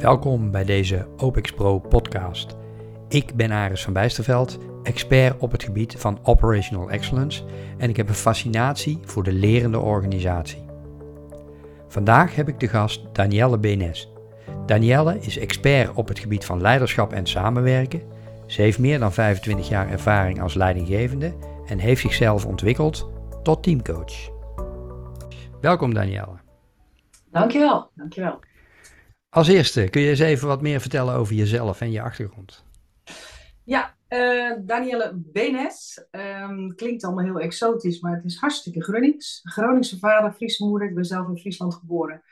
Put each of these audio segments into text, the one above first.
Welkom bij deze OPEX Pro podcast. Ik ben Aris van Bijsterveld, expert op het gebied van Operational Excellence en ik heb een fascinatie voor de lerende organisatie. Vandaag heb ik de gast Danielle Benes. Danielle is expert op het gebied van leiderschap en samenwerken. Ze heeft meer dan 25 jaar ervaring als leidinggevende en heeft zichzelf ontwikkeld tot teamcoach. Welkom Danielle. Dankjewel, dankjewel. Als eerste, kun je eens even wat meer vertellen over jezelf en je achtergrond? Ja, uh, Danielle Benes. Um, klinkt allemaal heel exotisch, maar het is hartstikke Gronings. Groningse vader, Friese moeder. Ik ben zelf in Friesland geboren.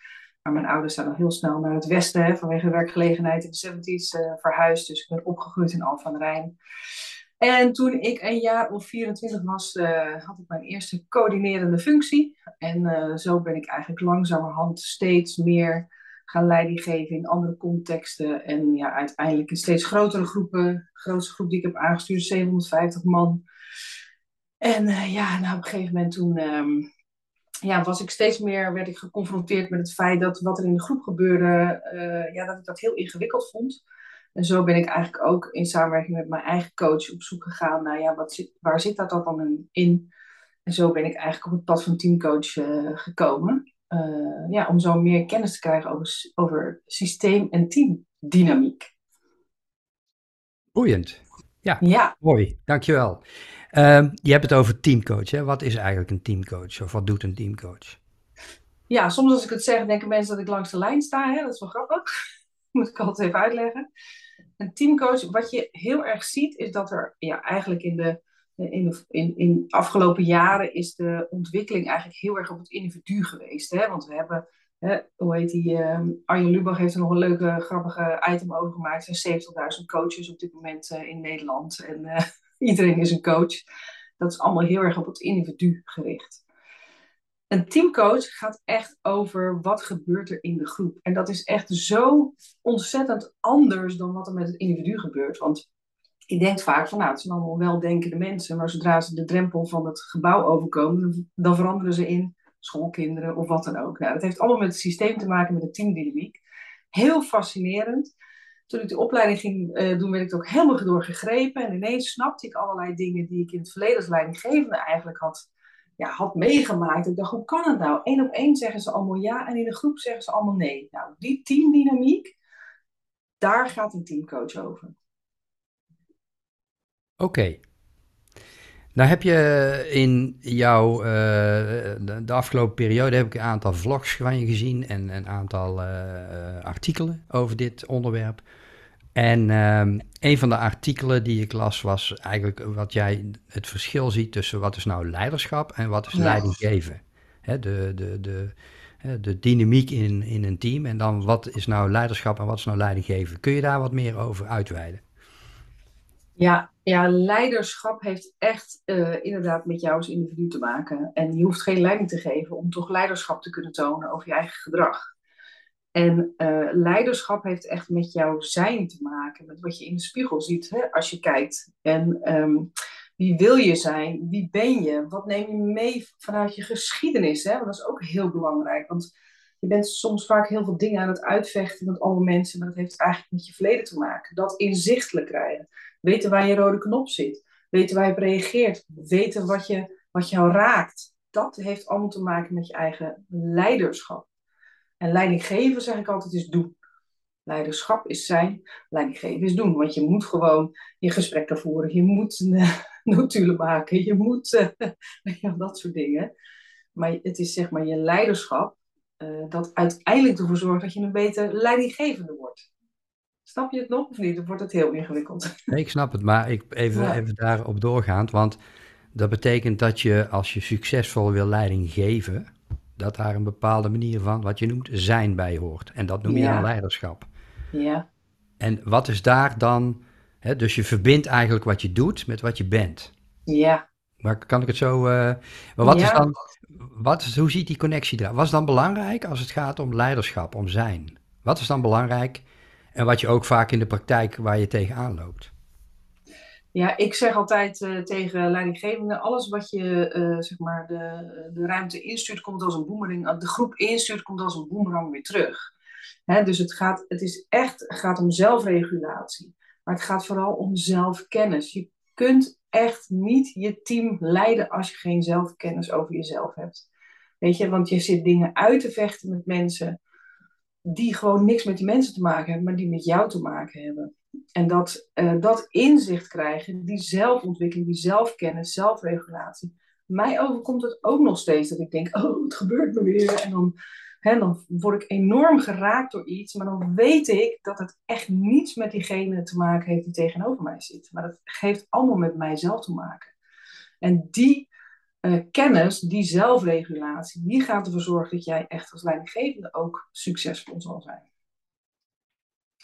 Maar mijn ouders zijn al heel snel naar het westen hè, vanwege werkgelegenheid in de 70s uh, verhuisd. Dus ik ben opgegroeid in aan de Rijn. En toen ik een jaar of 24 was, uh, had ik mijn eerste coördinerende functie. En zo ben ik eigenlijk langzamerhand steeds meer gaan leiding geven in andere contexten. En ja, uiteindelijk in steeds grotere groepen. De grootste groep die ik heb aangestuurd, 750 man. En uh, ja, nou, op een gegeven moment toen um, ja, was ik steeds meer, werd ik geconfronteerd met het feit dat wat er in de groep gebeurde, uh, ja, dat ik dat heel ingewikkeld vond. En zo ben ik eigenlijk ook in samenwerking met mijn eigen coach op zoek gegaan naar, ja, wat zit, waar zit dat dan in? En zo ben ik eigenlijk op het pad van teamcoach uh, gekomen. Uh, ja, om zo meer kennis te krijgen over, over systeem- en teamdynamiek. Boeiend. Ja, ja. mooi. Dankjewel. Uh, je hebt het over teamcoach. Hè? Wat is eigenlijk een teamcoach? Of wat doet een teamcoach? Ja, soms als ik het zeg, denken mensen dat ik langs de lijn sta. Hè? Dat is wel grappig. Moet ik altijd even uitleggen. Een teamcoach, wat je heel erg ziet, is dat er ja, eigenlijk in de in de in, afgelopen jaren is de ontwikkeling eigenlijk heel erg op het individu geweest. Hè? Want we hebben, hè, hoe heet die, uh, Arjen Lubach heeft er nog een leuke, grappige item over gemaakt. Er zijn 70.000 coaches op dit moment uh, in Nederland en uh, iedereen is een coach. Dat is allemaal heel erg op het individu gericht. Een teamcoach gaat echt over wat gebeurt er in de groep. En dat is echt zo ontzettend anders dan wat er met het individu gebeurt. Want je denkt vaak van nou, het zijn allemaal weldenkende mensen, maar zodra ze de drempel van het gebouw overkomen, dan veranderen ze in schoolkinderen of wat dan ook. Nou, dat heeft allemaal met het systeem te maken, met de teamdynamiek. Heel fascinerend. Toen ik de opleiding ging uh, doen, werd ik er ook helemaal door gegrepen. En ineens snapte ik allerlei dingen die ik in het verleden als leidinggevende eigenlijk had, ja, had meegemaakt. Ik dacht, hoe kan het nou? Eén op één zeggen ze allemaal ja en in een groep zeggen ze allemaal nee. Nou, die teamdynamiek, daar gaat een teamcoach over. Oké. Nou heb je in jouw, uh, de, de, afgelopen periode heb ik een aantal vlogs van je gezien en een aantal uh, artikelen over dit onderwerp. En um, een van de artikelen die ik las was eigenlijk wat jij het verschil ziet tussen wat is nou leiderschap en wat is ja. leiding geven. Hè, de, de, de, de dynamiek in, in een team en dan wat is nou leiderschap en wat is nou leiding geven. Kun je daar wat meer over uitweiden? Ja, ja, leiderschap heeft echt uh, inderdaad met jou als individu te maken. En je hoeft geen leiding te geven om toch leiderschap te kunnen tonen over je eigen gedrag. En uh, leiderschap heeft echt met jouw zijn te maken, met wat je in de spiegel ziet hè, als je kijkt. En um, wie wil je zijn? Wie ben je? Wat neem je mee vanuit je geschiedenis? Hè? Want dat is ook heel belangrijk. Want je bent soms vaak heel veel dingen aan het uitvechten met alle mensen, maar dat heeft eigenlijk met je verleden te maken. Dat inzichtelijk krijgen. Weten waar je rode knop zit. Weten waar je op reageert. Weten wat, je, wat jou raakt. Dat heeft allemaal te maken met je eigen leiderschap. En leidinggeven, zeg ik altijd, is doen. Leiderschap is zijn, leidinggeven is doen. Want je moet gewoon je gesprekken voeren. Je moet notulen maken. Je moet uh, dat soort dingen. Maar het is zeg maar je leiderschap uh, dat uiteindelijk ervoor zorgt dat je een beter leidinggevende wordt. Snap je het nog of niet? Dan wordt het heel ingewikkeld. Nee, ik snap het, maar ik, even, ja. even daarop doorgaand. Want dat betekent dat je, als je succesvol wil leiding geven, dat daar een bepaalde manier van, wat je noemt, zijn bij hoort. En dat noem je ja. dan leiderschap. Ja. En wat is daar dan, hè, dus je verbindt eigenlijk wat je doet met wat je bent. Ja. Maar kan ik het zo, uh, maar wat ja. is dan, wat hoe ziet die connectie eruit? Wat is dan belangrijk als het gaat om leiderschap, om zijn? Wat is dan belangrijk en wat je ook vaak in de praktijk waar je tegenaan loopt? Ja, ik zeg altijd uh, tegen leidinggevenden, alles wat je uh, zeg maar de, de ruimte instuurt, komt als een boemerang. De groep instuurt, komt als een boemerang weer terug. dus het, gaat, het is echt, gaat om zelfregulatie. Maar het gaat vooral om zelfkennis. Je kunt echt niet je team leiden als je geen zelfkennis over jezelf hebt. Weet je, want je zit dingen uit te vechten met mensen die gewoon niks met die mensen te maken hebben, maar die met jou te maken hebben. En dat, uh, dat inzicht krijgen, die zelfontwikkeling, die zelfkennis, zelfregulatie. Mij overkomt het ook nog steeds dat ik denk, oh, het gebeurt me weer. En dan, hè, dan word ik enorm geraakt door iets, maar dan weet ik dat het echt niets met diegene te maken heeft die tegenover mij zit. Maar dat heeft allemaal met mijzelf te maken. En die uh, kennis, die zelfregulatie, die gaat ervoor zorgen dat jij echt als leidinggevende ook succesvol zal zijn.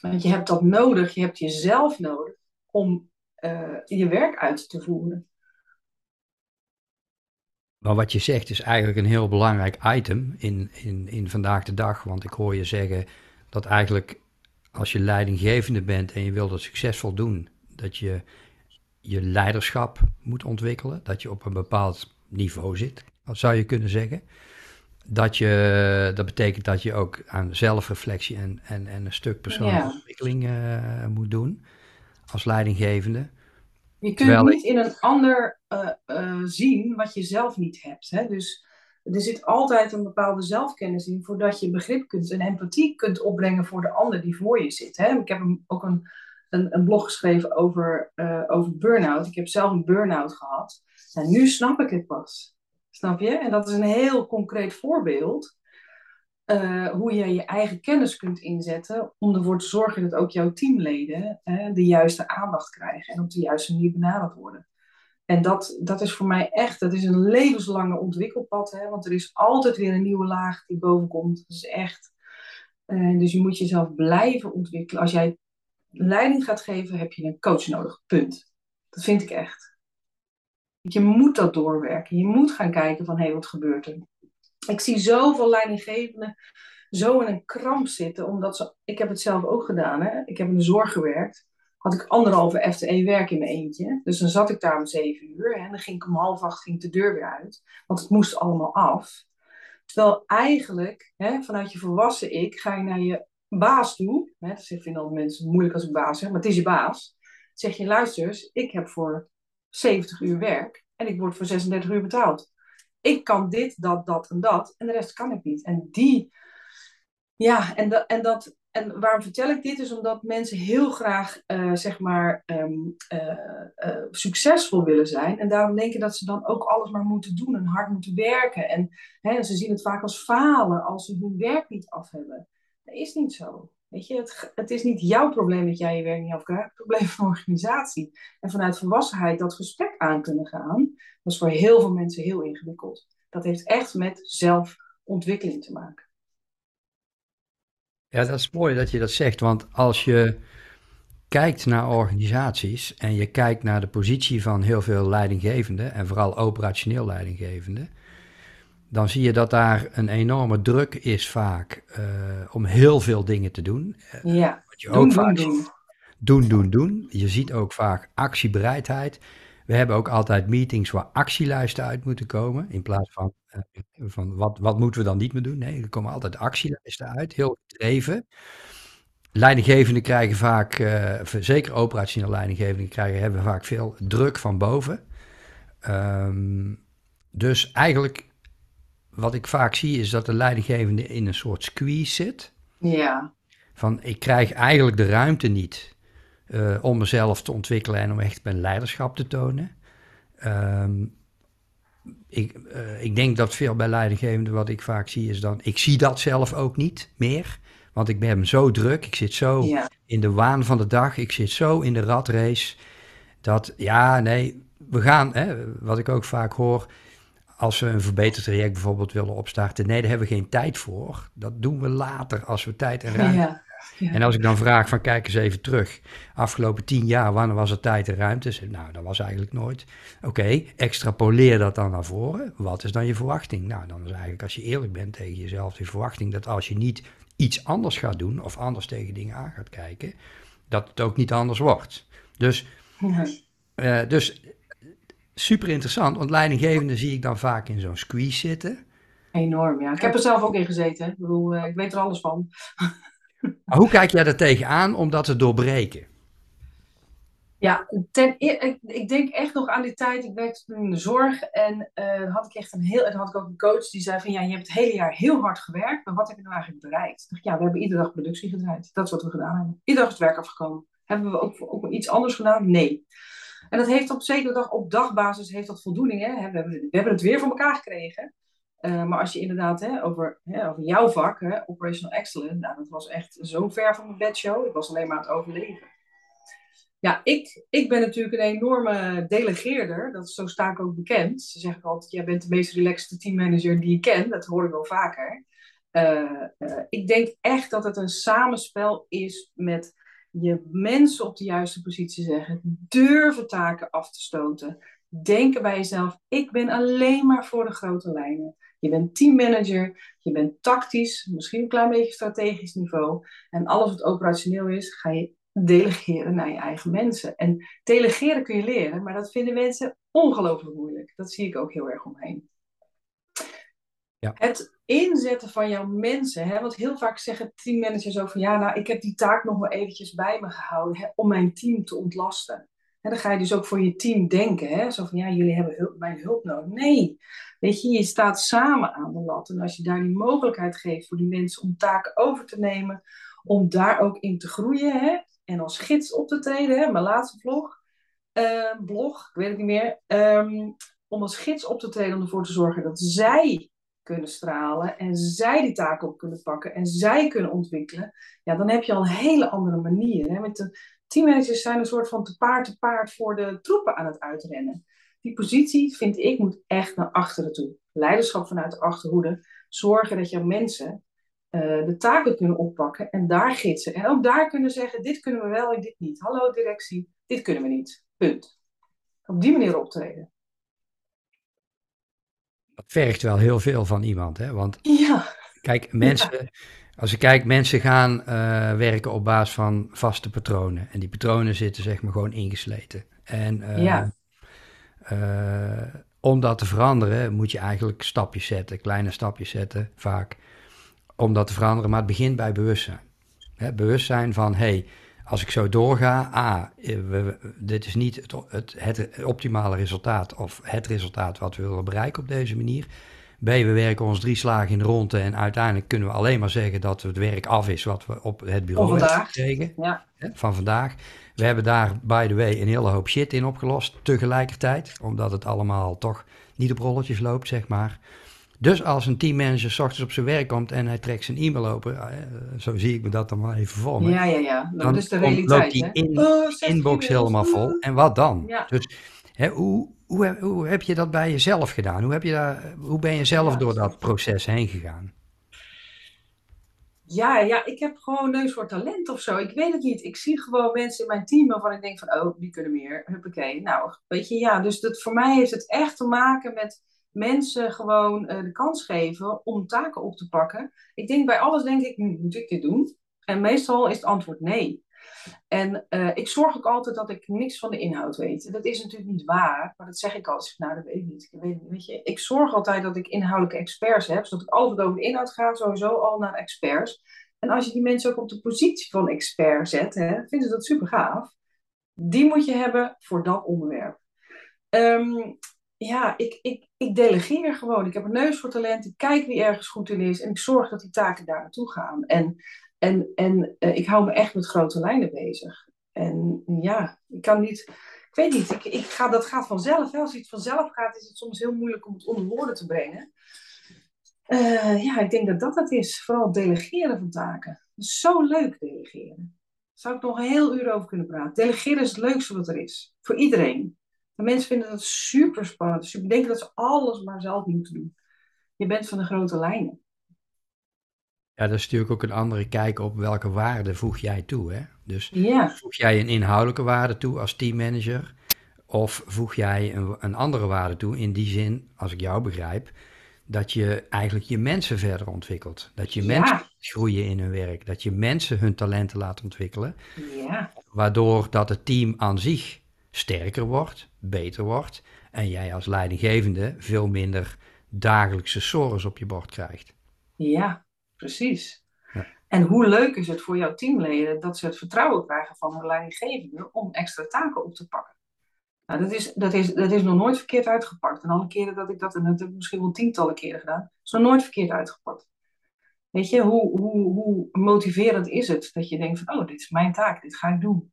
Want je hebt dat nodig, je hebt jezelf nodig om uh, je werk uit te voeren. Maar wat je zegt is eigenlijk een heel belangrijk item in, in, in vandaag de dag. Want ik hoor je zeggen dat eigenlijk als je leidinggevende bent en je wilt het succesvol doen, dat je je leiderschap moet ontwikkelen. Dat je op een bepaald niveau zit, zou je kunnen zeggen. Dat, je, dat betekent dat je ook aan zelfreflectie en, en, en een stuk persoonlijke ontwikkeling uh, moet doen als leidinggevende. Je kunt niet in een ander uh, uh, zien wat je zelf niet hebt. Hè? Dus er zit altijd een bepaalde zelfkennis in voordat je begrip kunt en empathie kunt opbrengen voor de ander die voor je zit. Hè? Ik heb ook een, een, een blog geschreven over, uh, over burn-out. Ik heb zelf een burn-out gehad. En nu snap ik het pas. Snap je? En dat is een heel concreet voorbeeld. Uh, hoe je je eigen kennis kunt inzetten om ervoor te zorgen dat ook jouw teamleden de juiste aandacht krijgen en op de juiste manier benaderd worden. En dat, dat is voor mij echt, dat is een levenslange ontwikkelpad, hè, want er is altijd weer een nieuwe laag die bovenkomt. Dat is echt. Uh, dus je moet jezelf blijven ontwikkelen. Als jij leiding gaat geven, heb je een coach nodig. Punt. Dat vind ik echt. Je moet dat doorwerken. Je moet gaan kijken van, hé, wat gebeurt er? Ik zie zoveel leidinggevenden zo in een kramp zitten, omdat ze... Ik heb het zelf ook gedaan, hè. Ik heb in de zorg gewerkt. Had ik anderhalve FTE werk in mijn eentje. Dus dan zat ik daar om zeven uur. En dan ging ik om half acht ging de deur weer uit. Want het moest allemaal af. Terwijl eigenlijk, hè, vanuit je volwassen ik, ga je naar je baas toe. Hè, dat vinden al mensen moeilijk als ik baas zeg, maar het is je baas. zeg je, luister eens, ik heb voor 70 uur werk en ik word voor 36 uur betaald. Ik kan dit, dat, dat en dat en de rest kan ik niet. En die, ja, en, en, dat, en waarom vertel ik dit? Is omdat mensen heel graag, uh, zeg maar, um, uh, uh, succesvol willen zijn. En daarom denken dat ze dan ook alles maar moeten doen en hard moeten werken. En hè, ze zien het vaak als falen als ze hun werk niet af hebben. Dat is niet zo. Weet je, het, het, is niet jouw probleem dat jij je werk niet afkrijgt, het probleem van de organisatie. En vanuit volwassenheid dat gesprek aan kunnen gaan, is voor heel veel mensen heel ingewikkeld. Dat heeft echt met zelfontwikkeling te maken. Ja, dat is mooi dat je dat zegt, want als je kijkt naar organisaties en je kijkt naar de positie van heel veel leidinggevenden en vooral operationeel leidinggevenden, dan zie je dat daar een enorme druk is vaak uh, om heel veel dingen te doen. Eh, ja, wat je doen, ook doen, vaak doen. doen, doen, doen. Je ziet ook vaak actiebereidheid. We hebben ook altijd meetings waar actielijsten uit moeten komen. In plaats van, uh, van wat, wat moeten we dan niet meer doen? Nee, er komen altijd actielijsten uit. Heel gedreven. Leidinggevenden krijgen vaak, uh, zeker operationele leidinggevenden, krijgen, hebben vaak veel druk van boven. Um, dus eigenlijk wat ik vaak zie is dat de leidinggevende in een soort squeeze zit. Ja. Van ik krijg eigenlijk de ruimte niet uh, om mezelf te ontwikkelen en om echt mijn leiderschap te tonen. Um, ik, uh, ik denk dat veel bij leidinggevenden wat ik vaak zie is dan, ik zie dat zelf ook niet meer. Want ik ben zo druk, ik zit zo ja. in de waan van de dag, ik zit zo in de ratrace. Dat ja, nee, we gaan, hè, wat ik ook vaak hoor, als we een verbeterd traject bijvoorbeeld willen opstarten, nee, daar hebben we geen tijd voor. Dat doen we later als we tijd en ruimte ja, ja. En als ik dan vraag van kijk eens even terug, afgelopen tien jaar, wanneer was er tijd en ruimte? Nou, dat was eigenlijk nooit. Oké, okay, extrapoleer dat dan naar voren. Wat is dan je verwachting? Nou, dan is eigenlijk als je eerlijk bent tegen jezelf, de verwachting dat als je niet iets anders gaat doen of anders tegen dingen aan gaat kijken, dat het ook niet anders wordt. Dus, ja. uh, dus super interessant, want leidinggevende zie ik dan vaak in zo'n squeeze zitten. Enorm, ja. Ik heb er zelf ook in gezeten. Ik bedoel, uh, ik weet er alles van. hoe kijk jij er tegenaan om dat te doorbreken? Ja, ten, ik, ik, denk echt nog aan die tijd. Ik werkte toen in de zorg en uh, had ik echt een heel. En had ik ook een coach die zei: van ja, je hebt het hele jaar heel hard gewerkt, maar wat heb je nou eigenlijk bereikt? Ik dacht, ja, we hebben iedere dag productie gedraaid. Dat is wat we gedaan hebben. Iedere dag is het werk afgekomen. Hebben we ook, ook iets anders gedaan? Nee. En dat heeft op zekere dag, op dagbasis, heeft dat voldoening. Hè? We, hebben, we hebben het weer voor elkaar gekregen. Uh, maar als je inderdaad hè, over, hè, over jouw vak, hè, operational excellence, nou, dat was echt zo ver van mijn bedshow. Ik was alleen maar aan het overleven. Ja, ik, ik ben natuurlijk een enorme delegeerder. Dat, zo sta ik ook bekend. Ze zeggen altijd, jij bent de meest relaxed teammanager die ik ken. Dat hoor ik wel vaker. Uh, uh, ik denk echt dat het een samenspel is met je mensen op de juiste positie zeggen. Durven taken af te stoten. Denken bij jezelf, ik ben alleen maar voor de grote lijnen. Je bent teammanager, je bent tactisch, misschien een klein beetje strategisch niveau. En alles wat operationeel is, ga je delegeren naar je eigen mensen. En delegeren kun je leren, maar dat vinden mensen ongelooflijk moeilijk. Dat zie ik ook heel erg omheen. Het inzetten van jouw mensen, hè, want heel vaak zeggen teammanagers over, ja, nou, ik heb die taak nog maar eventjes bij me gehouden hè, om mijn team te ontlasten. En dan ga je dus ook voor je team denken, hè? zo van, ja, jullie hebben mijn hulp nodig. Nee, weet je, je staat samen aan de lat. En als je daar die mogelijkheid geeft voor die mensen om taken over te nemen, om daar ook in te groeien, hè? en als gids op te treden, hè, mijn laatste vlog, uh, blog, ik weet het niet meer, um, om als gids op te treden om ervoor te zorgen dat zij kunnen stralen en zij die taken op kunnen pakken en zij kunnen ontwikkelen, ja, dan heb je al een hele andere manier. Hè? Met de teammanagers zijn een soort van te paard te paard voor de troepen aan het uitrennen. Die positie, vind ik, moet echt naar achteren toe. Leiderschap vanuit de achterhoede. Zorgen dat jouw mensen uh, de taken kunnen oppakken en daar gidsen. En ook daar kunnen zeggen, dit kunnen we wel en dit niet. Hallo directie, dit kunnen we niet. Punt. Op die manier optreden. Vergt wel heel veel van iemand, hè? Want ja. kijk, mensen, als je kijkt, mensen gaan uh, werken op basis van vaste patronen. En die patronen zitten zeg maar gewoon ingesleten. En uh, ja. om dat te veranderen moet je eigenlijk stapjes zetten, kleine stapjes zetten, vaak om dat te veranderen, maar het begint bij bewustzijn. Hè, bewustzijn van, hey, als ik zo doorga, A, eh, we, dit is niet het, het, het, optimale resultaat of het resultaat wat we willen bereiken op deze manier. B, we werken ons drie slagen in de ronde en uiteindelijk kunnen we alleen maar zeggen dat het werk af is wat we op het bureau hebben gekregen ja. van vandaag. We hebben daar, by the way, een hele hoop shit in opgelost tegelijkertijd, omdat het allemaal toch niet op rolletjes loopt, zeg maar. Dus als een teammanager s ochtends op zijn werk komt en hij trekt zijn e-mail open, eh, zo zie ik me dat dan maar even voor me. Ja, ja, ja. dan is de realiteit. loopt die in, oh, inbox helemaal vol. En wat dan? Ja. Dus hè, hoe, hoe, hoe, heb je dat bij jezelf gedaan? Hoe, heb je daar, hoe ben je zelf door dat proces heen gegaan? Ja, ja, ik heb gewoon neus voor talent of zo. Ik weet het niet. Ik zie gewoon mensen in mijn team waarvan ik denk van, oh, die kunnen meer. Huppakee. Nou, weet je, ja. Dus dat, voor mij heeft het echt te maken met mensen gewoon uh, de kans geven om taken op te pakken. Ik denk bij alles denk ik, hm, moet ik dit doen? En meestal is het antwoord nee. En uh, ik zorg ook altijd dat ik niks van de inhoud weet. dat is natuurlijk niet waar, maar dat zeg ik altijd. Nou, dat weet ik niet. Ik, weet, weet je, ik zorg altijd dat ik inhoudelijke experts heb, zodat ik altijd over de inhoud ga, sowieso al naar experts. En als je die mensen ook op de positie van expert zet, hè, vinden ze dat super gaaf. Die moet je hebben voor dat onderwerp. Um, ja, ik, ik, ik delegeer gewoon. Ik heb een neus voor talent. Ik kijk wie ergens goed in is. En ik zorg dat die taken daar naartoe gaan. En, en, en uh, ik hou me echt met grote lijnen bezig. En ja, ik kan niet. Ik weet niet, ik, ik ga, dat gaat vanzelf. Hè. Als iets vanzelf gaat, is het soms heel moeilijk om het onder woorden te brengen. Uh, ja, ik denk dat dat het is. Vooral delegeren van taken. Zo leuk delegeren. Daar zou ik nog een heel uur over kunnen praten. Delegeren is het leukste wat er is. Voor iedereen. De mensen vinden dat super spannend. Ze denken dat ze alles maar zelf moeten doen. Je bent van de grote lijnen. Ja, dat is natuurlijk ook een andere kijk op welke waarde voeg jij toe. Hè? Dus ja. voeg jij een inhoudelijke waarde toe als teammanager? Of voeg jij een, een andere waarde toe in die zin, als ik jou begrijp, dat je eigenlijk je mensen verder ontwikkelt. Dat je mensen groeien in hun werk. Dat je mensen hun talenten laat ontwikkelen. Ja. Waardoor dat het team aan zich sterker wordt, beter wordt en jij als leidinggevende veel minder dagelijkse sores op je bord krijgt. Ja, precies. Ja. En hoe leuk is het voor jouw teamleden dat ze het vertrouwen krijgen van hun leidinggevende om extra taken op te pakken? Nou, dat, is, dat, is, dat is nog nooit verkeerd uitgepakt. En alle keren dat ik dat, en dat heb ik misschien wel tientallen keren gedaan, is nog nooit verkeerd uitgepakt. Weet je, hoe, hoe, hoe motiverend is het dat je denkt van, oh, dit is mijn taak, dit ga ik doen.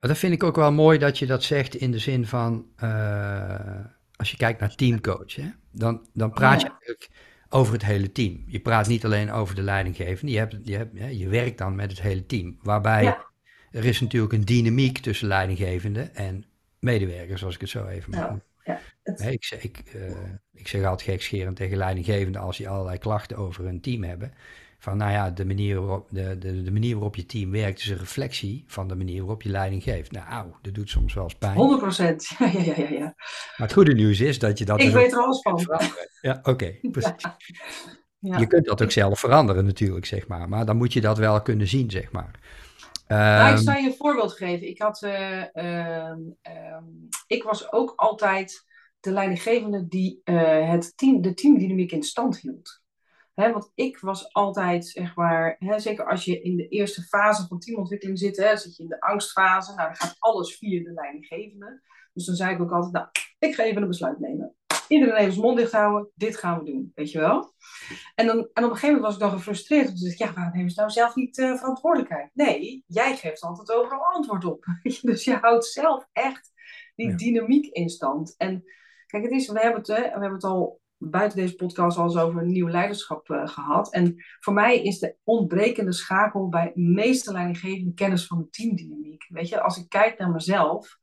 Dat vind ik ook wel mooi dat je dat zegt in de zin van, uh, als je kijkt naar teamcoach, hè, dan, dan praat je eigenlijk over het hele team. Je praat niet alleen over de leidinggevende, je, hebt, je, hebt, je werkt dan met het hele team. Waarbij er is natuurlijk een dynamiek tussen leidinggevende en medewerkers, als ik het zo even mag noemen. Ja, ik, zeg, ik, uh, ik zeg altijd gekscherend tegen leidinggevende als die allerlei klachten over hun team hebben. Van nou ja, de manier, waarop, de, de, de manier waarop je team werkt is een reflectie van de manier waarop je leiding geeft. Nou, auw, dat doet soms wel eens pijn. 100 procent, ja, ja, ja, ja. Maar het goede nieuws is dat je dat... Ik dus weet er alles van. Ja, oké, precies. Ja. Je kunt dat ook zelf veranderen natuurlijk, zeg maar. Maar dan moet je dat wel kunnen zien, zeg maar. Nou, ik ehm, zal je een voorbeeld geven. Ik, had, uh, uh, ik was ook altijd de leidinggevende die uh, het team, de teamdynamiek in stand hield. Hè, want ik was altijd, zeg maar, hè, zeker als je in de eerste fase van teamontwikkeling zit, hè, zit je in de angstfase, nou, dan gaat alles via de leidinggevende. Dus dan zei ik ook altijd, nou, ik ga even een besluit nemen. Iedereen even zijn mond dicht houden, dit gaan we doen, weet je wel. En, dan, en op een gegeven moment was ik dan gefrustreerd. Dacht ik, ja, waarom nemen ze nou zelf niet uh, verantwoordelijkheid? Nee, jij geeft altijd overal antwoord op. dus je houdt zelf echt die dynamiek in stand. En kijk, het is, we hebben het, hè, we hebben het al buiten deze podcast al eens over nieuw leiderschap uh, gehad. En voor mij is de ontbrekende schakel bij meeste leidinggevende kennis van de teamdynamiek. Weet je, als ik kijk naar mezelf,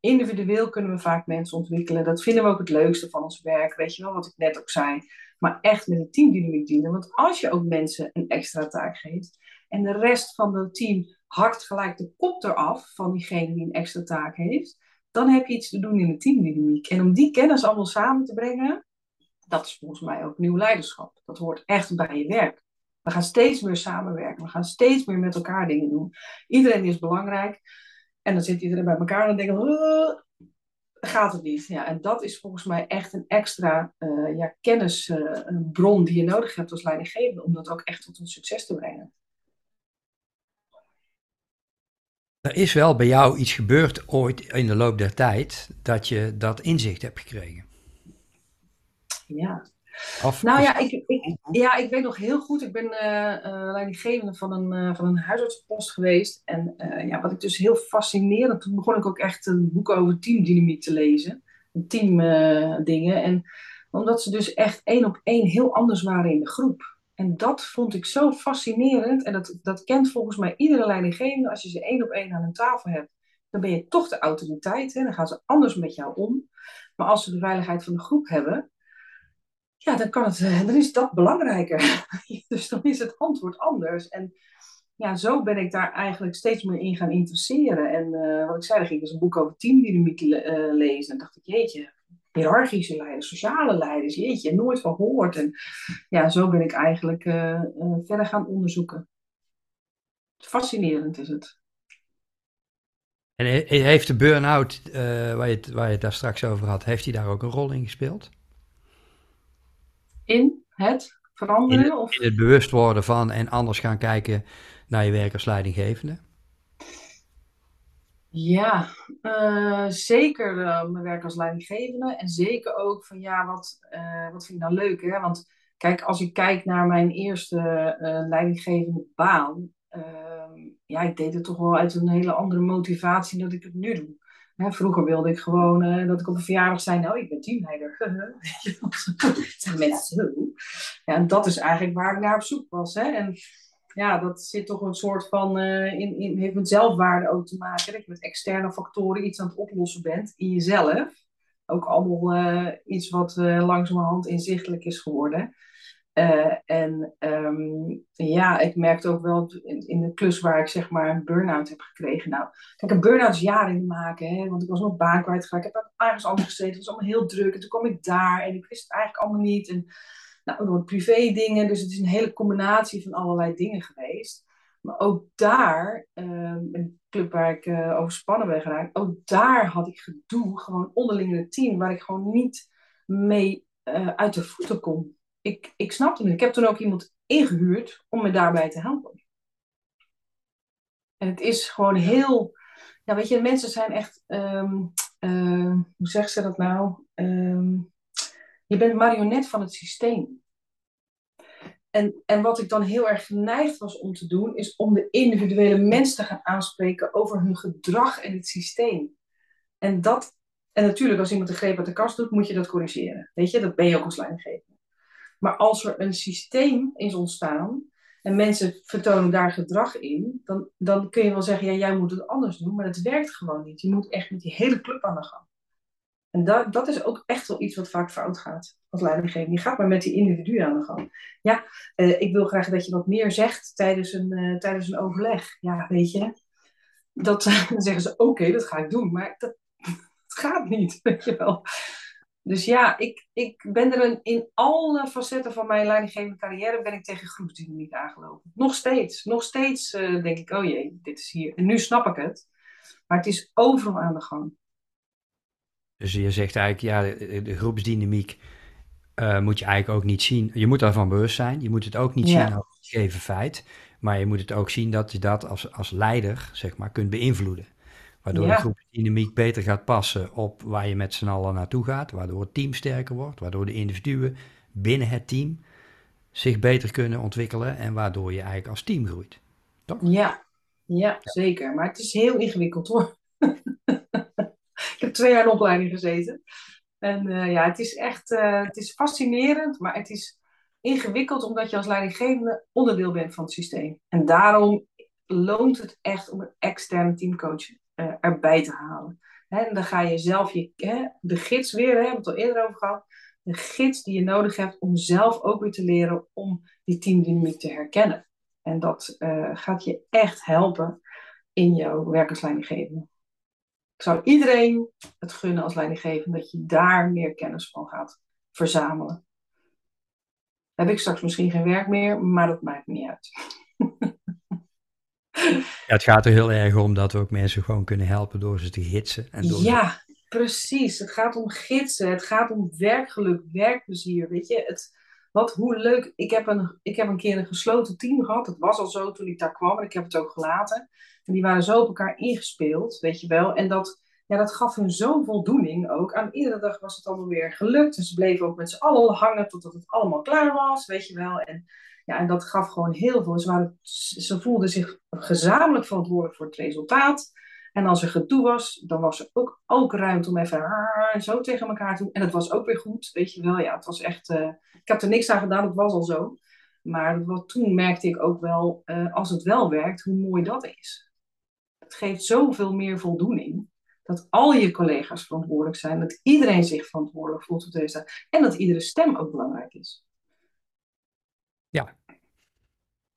individueel kunnen we vaak mensen ontwikkelen. Dat vinden we ook het leukste van ons werk, weet je wel, wat ik net ook zei. Maar echt met een teamdynamiek dienen. Want als je ook mensen een extra taak geeft en de rest van het team hakt gelijk de kop eraf van diegene die een extra taak heeft, dan heb je iets te doen in de teamdynamiek. En om die kennis allemaal samen te brengen, dat is volgens mij ook nieuw leiderschap. Dat hoort echt bij je werk. We gaan steeds meer samenwerken. We gaan steeds meer met elkaar dingen doen. Iedereen is belangrijk. En dan zit iedereen bij elkaar en dan denken gaat het niet. Ja, en dat is volgens mij echt een extra uh, ja, kennisbron uh, die je nodig hebt als leidinggevende om dat ook echt tot een succes te brengen. Er is wel bij jou iets gebeurd ooit in de loop der tijd dat je dat inzicht hebt gekregen. Ja. nou ja ik, ik, ja, ik weet nog heel goed. Ik ben uh, uh, leidinggevende van een, uh, van een huisartsenpost geweest. En ja, wat ik dus heel fascinerend... Toen begon ik ook echt een boek over teamdynamiek te lezen. Teamdingen. en omdat ze dus echt één op één heel anders waren in de groep. En dat vond ik zo fascinerend. En dat, dat kent volgens mij iedere leidinggevende. Als je ze één op één aan een tafel hebt, dan ben je toch de autoriteit. Hè? Dan gaan ze anders met jou om. Maar als ze de veiligheid van de groep hebben, ja, dan, kan het, eh, dan is dat belangrijker. dus dan is het antwoord anders. En ja, zo ben ik daar eigenlijk steeds meer in gaan interesseren. En uh, wat ik zei, dan ging ik dus een boek over teamdynamiek uh, lezen. En dacht ik, jeetje, hiërarchische leiders, sociale leiders, jeetje, nooit van gehoord. En ja, zo ben ik eigenlijk verder gaan onderzoeken. Fascinerend is het. En heeft de burn-out, waar, je waar je het daar straks over had, heeft hij daar ook een rol in gespeeld? In het veranderen? In het, of? in het bewust worden van en anders gaan kijken naar je werk als leidinggevende? Ja, uh, zeker uh, mijn werk als leidinggevende. En zeker ook van ja, wat, uh, wat vind ik nou leuk? Hè? Want kijk, als ik kijk naar mijn eerste leidinggevende baan. Ehm, ja, ik deed het toch wel uit een hele andere motivatie dan ik het nu doe vroeger wilde ik gewoon uh, dat ik op een verjaardag zei, nou, ik ben teamleider. zo. Ja, en dat is eigenlijk waar ik naar op zoek was. Hè? En ja, dat zit toch een soort van, uh, in, in, heeft met zelfwaarde ook te maken. Dat je met externe factoren iets aan het oplossen bent in jezelf. Ook allemaal uh, iets wat langzamerhand inzichtelijk is geworden. Uh, en um, ja, ik merkte ook wel in, de klus waar ik zeg maar een burn-out heb gekregen. Nou, kijk, een burn-out is jaren in maken, hè, want ik was mijn baan kwijtgeraakt. Ik heb ergens anders gezeten, het was allemaal heel druk. En toen kwam ik daar en ik wist het eigenlijk allemaal niet. En nou, door privé dingen, dus het is een hele combinatie van allerlei dingen geweest. Maar ook daar, um, een club waar ik uh, overspannen ben geraakt, ook daar had ik gedoe, gewoon onderling in het team, waar ik gewoon niet mee uh, uit de voeten kon ik, ik snapte het. Ik heb toen ook iemand ingehuurd om me daarbij te helpen. En het is gewoon heel, ja, weet je, mensen zijn echt, ehm, ehm, hoe zeggen ze dat nou? Ehm, je bent marionet van het systeem. En, en wat ik dan heel erg geneigd was om te doen, is om de individuele mens te gaan aanspreken over hun gedrag en het systeem. En dat, en natuurlijk, als iemand een greep uit de kast doet, moet je dat corrigeren. Weet je, dat ben je ook als leidinggever. Maar als er een systeem is ontstaan en mensen vertonen daar gedrag in, dan, dan kun je wel zeggen, ja, jij moet het anders doen, maar het werkt gewoon niet. Je moet echt met die hele club aan de gang. En dat, dat is ook echt wel iets wat vaak fout gaat als leidinggever. Je gaat maar met die individu aan de gang. Ja, uh, ik wil graag dat je wat meer zegt tijdens een, uh, tijdens een overleg. Ja, weet je. Dat, dan zeggen ze, oké, dat ga ik doen. Maar dat, dat, gaat niet, weet je wel. Dus ja, ik, ik ben er een, in alle facetten van mijn leidinggevende carrière ben ik tegen groepsdynamiek aangelopen. Nog steeds. Nog steeds uh, denk ik, oh jee, dit is hier. En nu snap ik het. Maar het is overal aan de gang. Dus je zegt eigenlijk, ja, de, de groepsdynamiek uh, moet je eigenlijk ook niet zien. Je moet daarvan bewust zijn. Je moet het ook niet ja. zien als een gegeven feit. Maar je moet het ook zien dat je dat als, als leider, zeg maar, kunt beïnvloeden. Waardoor ja. de groepsdynamiek beter gaat passen op waar je met z'n allen naartoe gaat. Waardoor het team sterker wordt. Waardoor de individuen binnen het team zich beter kunnen ontwikkelen. En waardoor je eigenlijk als team groeit. Toch? Ja, ja, zeker. Maar het is heel ingewikkeld hoor. ik heb twee jaar in opleiding gezeten. En uh, ja, het is echt uh, het is fascinerend, maar het is ingewikkeld omdat je als leidinggevende onderdeel bent van het systeem. En daarom loont het echt om een externe teamcoach uh, erbij te halen. En dan ga je zelf je, hè, de gids weer, hè, we hebben het al eerder over gehad, de gids die je nodig hebt om zelf ook weer te leren om die teamdynamiek te herkennen. En dat gaat je echt helpen in jouw werkersleidinggevende. Ik zou iedereen het gunnen als leidinggevende dat je daar meer kennis van gaat verzamelen. Heb ik straks misschien geen werk meer, maar dat maakt niet uit. Het gaat er heel erg om dat we ook mensen gewoon kunnen helpen door ze te gidsen. En door ja, precies. Het gaat om gidsen. Het gaat om werkgeluk, werkplezier. Weet je, het, wat, hoe leuk. Ik heb, een, ik heb een keer een gesloten team gehad. Het was al zo toen ik daar kwam en ik heb het ook gelaten. En die waren zo op elkaar ingespeeld, weet je wel. En dat, ja, dat gaf hun zo'n voldoening ook. Aan iedere dag was het allemaal weer gelukt. En ze bleven ook met z'n allen hangen totdat het allemaal klaar was, weet je wel. En, ja, en dat gaf gewoon heel veel. Ze, waren, ze voelden zich gezamenlijk verantwoordelijk voor het resultaat. En als er gedoe was, dan was er ook, ook ruimte om even zo tegen elkaar te doen. En het was ook weer goed, weet je wel. Ja, het was echt... Uh, ik heb er niks aan gedaan, het was al zo. Maar wat, toen merkte ik ook wel, uh, als het wel werkt, hoe mooi dat is het geeft zoveel meer voldoening. Dat al je collega's verantwoordelijk zijn. Dat iedereen zich verantwoordelijk voelt voor deze. En dat iedere stem ook belangrijk is. Ja.